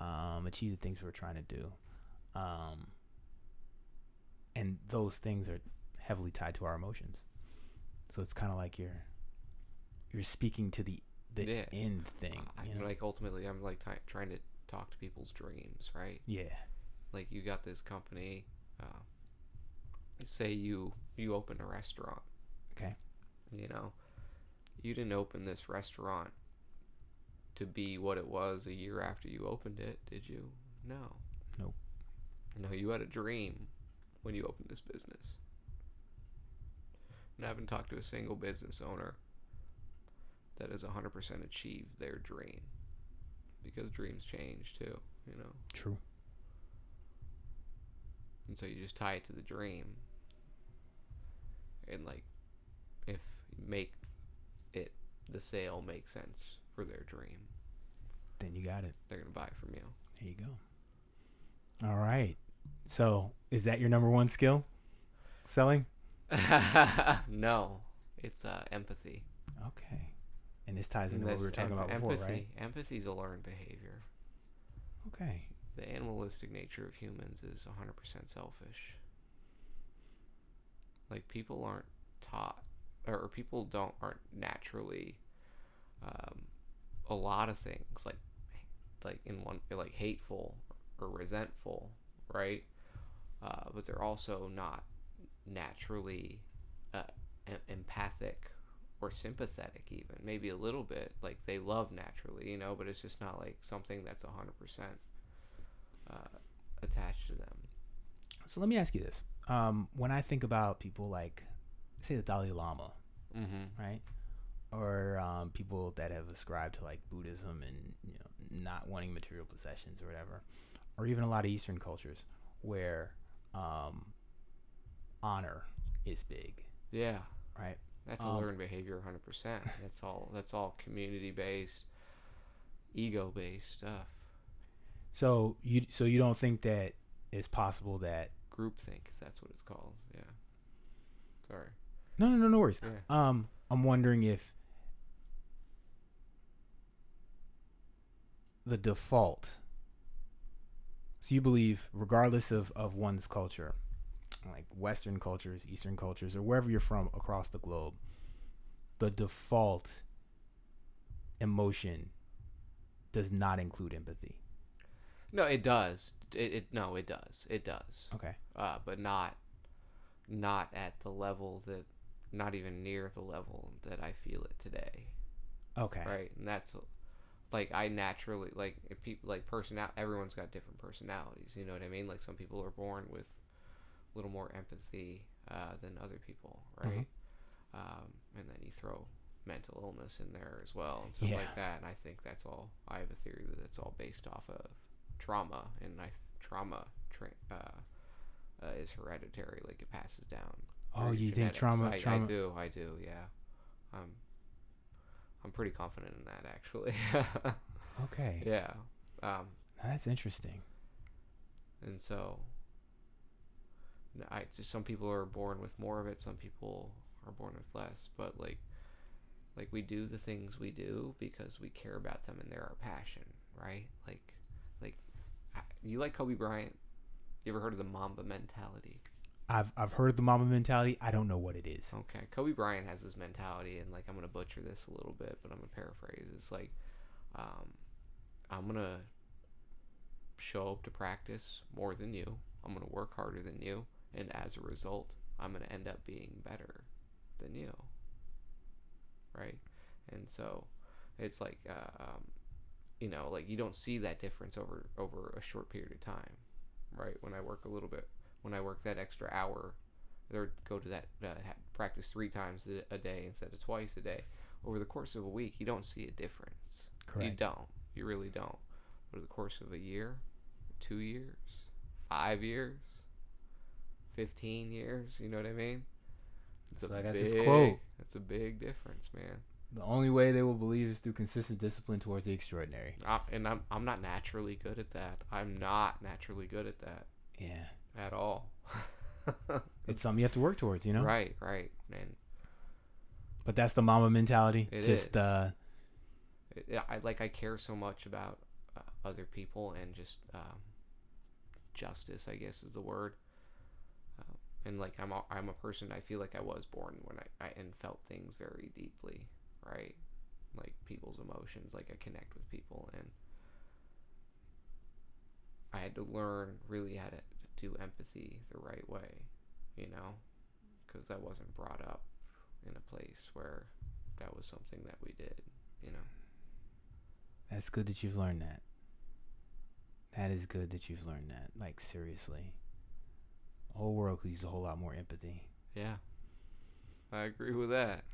um, achieve the things we're trying to do, um, and those things are heavily tied to our emotions. So it's kind of like you're you're speaking to the the Yeah. end thing. You know? like ultimately, I'm like t- trying to talk to people's dreams, right? yeah. Like you got this company. Uh, say you you open a restaurant. Okay. You know, you didn't open this restaurant to be what it was a year after you opened it, did you? No. Nope. No, you had a dream when you opened this business. And I haven't talked to a single business owner that has 100% achieved their dream. Because dreams change too, you know? True. And so you just tie it to the dream. And like if make it the sale make sense for their dream, Then you got it. they're gonna buy from you. There you go. All right. So, is that your number one skill? Selling? no. It's uh empathy. Okay. And this ties into what we were talking about before, empathy. right? Empathy is a learned behavior. Okay. The animalistic nature of humans is 100% selfish. Like people aren't taught, or or people don't aren't naturally. Um, a lot of things like, like in one like hateful or resentful, right? Uh, but they're also not naturally uh, em- empathic or sympathetic even maybe a little bit like they love naturally you know but it's just not like something that's 100% uh, attached to them So let me ask you this: um, When I think about people like, say, the Dalai Lama, mm-hmm. right, or um, people that have ascribed to like Buddhism and you know not wanting material possessions or whatever, or even a lot of Eastern cultures where um, honor is big, yeah right? That's a Um, learned behavior, hundred percent. That's all. That's all community based, ego based stuff. So you so you don't think that it's possible that Groupthink, that's what it's called. Yeah. Sorry. no no no no worries. Yeah. Um, I'm wondering if the default. So you believe, regardless of of one's culture, like Western cultures, Eastern cultures, or wherever you're from across the globe, the default emotion does not include empathy. No, it does. It, it no, it does. It does. Okay. Uh, but not, not at the level that, not even near the level that I feel it today. Okay. Right, and that's like I naturally like if people like personal. Everyone's got different personalities. You know what I mean? Like some people are born with a little more empathy uh, than other people, right? Um, and then you throw mental illness in there as well and stuff Yeah. like that. And I think that's all. I have a theory that it's all based off of trauma, and I trauma tra- uh, uh, is hereditary. Like it passes down. Oh, you think trauma? I, trauma. I do. I do. Yeah. I'm. I'm pretty confident in that actually. Okay. yeah. Um, That's interesting. and so. I just some people are born with more of it. Some people are born with less. But like, like we do the things we do because we care about them and they're our passion, right? Like, like, you like Kobe Bryant? You ever heard of the Mamba mentality? I've I've heard of the mama mentality. I don't know what it is. Okay, Kobe Bryant has this mentality, and like I'm gonna butcher this a little bit, but I'm gonna paraphrase. It's like, um, I'm gonna show up to practice more than you. I'm gonna work harder than you, and as a result, I'm gonna end up being better than you. Right, and so it's like, uh, um, you know, like you don't see that difference over over a short period of time, right? When I work a little bit, when I work that extra hour or go to that uh, practice three times a- day instead of twice a day over the course of a week you don't see a difference. You don't. You really don't. Over the course of a year two years five years 15 years you know what i mean? So I got this quote. it's a big difference man. The only way they will believe is through consistent discipline towards the extraordinary. I, and I'm, I'm not naturally good at that. I'm not naturally good at that. Yeah. At all It's something you have to work towards, you know? right right and But that's the Mamba mentality. It Just is. uh it, I like I care so much about uh, other people and just um, justice, I guess is the word. Uh, and like I'm a, I'm a person I feel like I was born when I, I and felt things very deeply, right? Like people's emotions, like I connect with people and I had to learn really how to do empathy the right way, you know, because I wasn't brought up in a place where that was something that we did, you know. that's good that you've learned that. That is good that you've learned that. Like seriously. The whole world could use a whole lot more empathy. Yeah. I agree with that.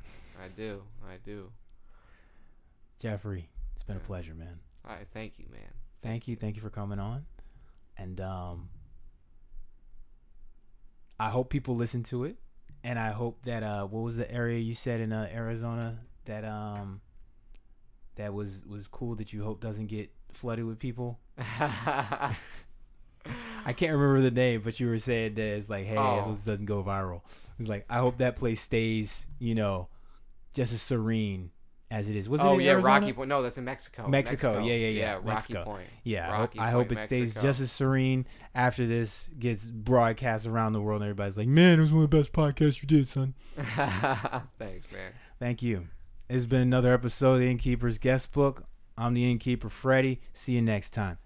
I do. I do. Jeffrey, it's been a pleasure, man. I thank you, man. Thank you. Thank you for coming on. And um I hope people listen to it. And I hope that uh what was the area you said in uh, Arizona that um that was was cool that you hope doesn't get flooded with people? I can't remember the name, but you were saying that it's like, hey, Oh. if this doesn't go viral. It's like I hope that place stays, you know, just as serene as it is. Was it oh in yeah, Arizona? Rocky Point. No, that's in Mexico. Yeah, yeah, yeah, yeah. Rocky Mexico. Point. Yeah, I hope, Rocky I hope it stays Mexico. just as serene after this gets broadcast around the world and everybody's like, man, it was one of the best podcasts you did, son. Thanks, man. Thank you. It's been another episode of the Innkeeper's Guest Book. I'm the Innkeeper, Freddie. See you next time.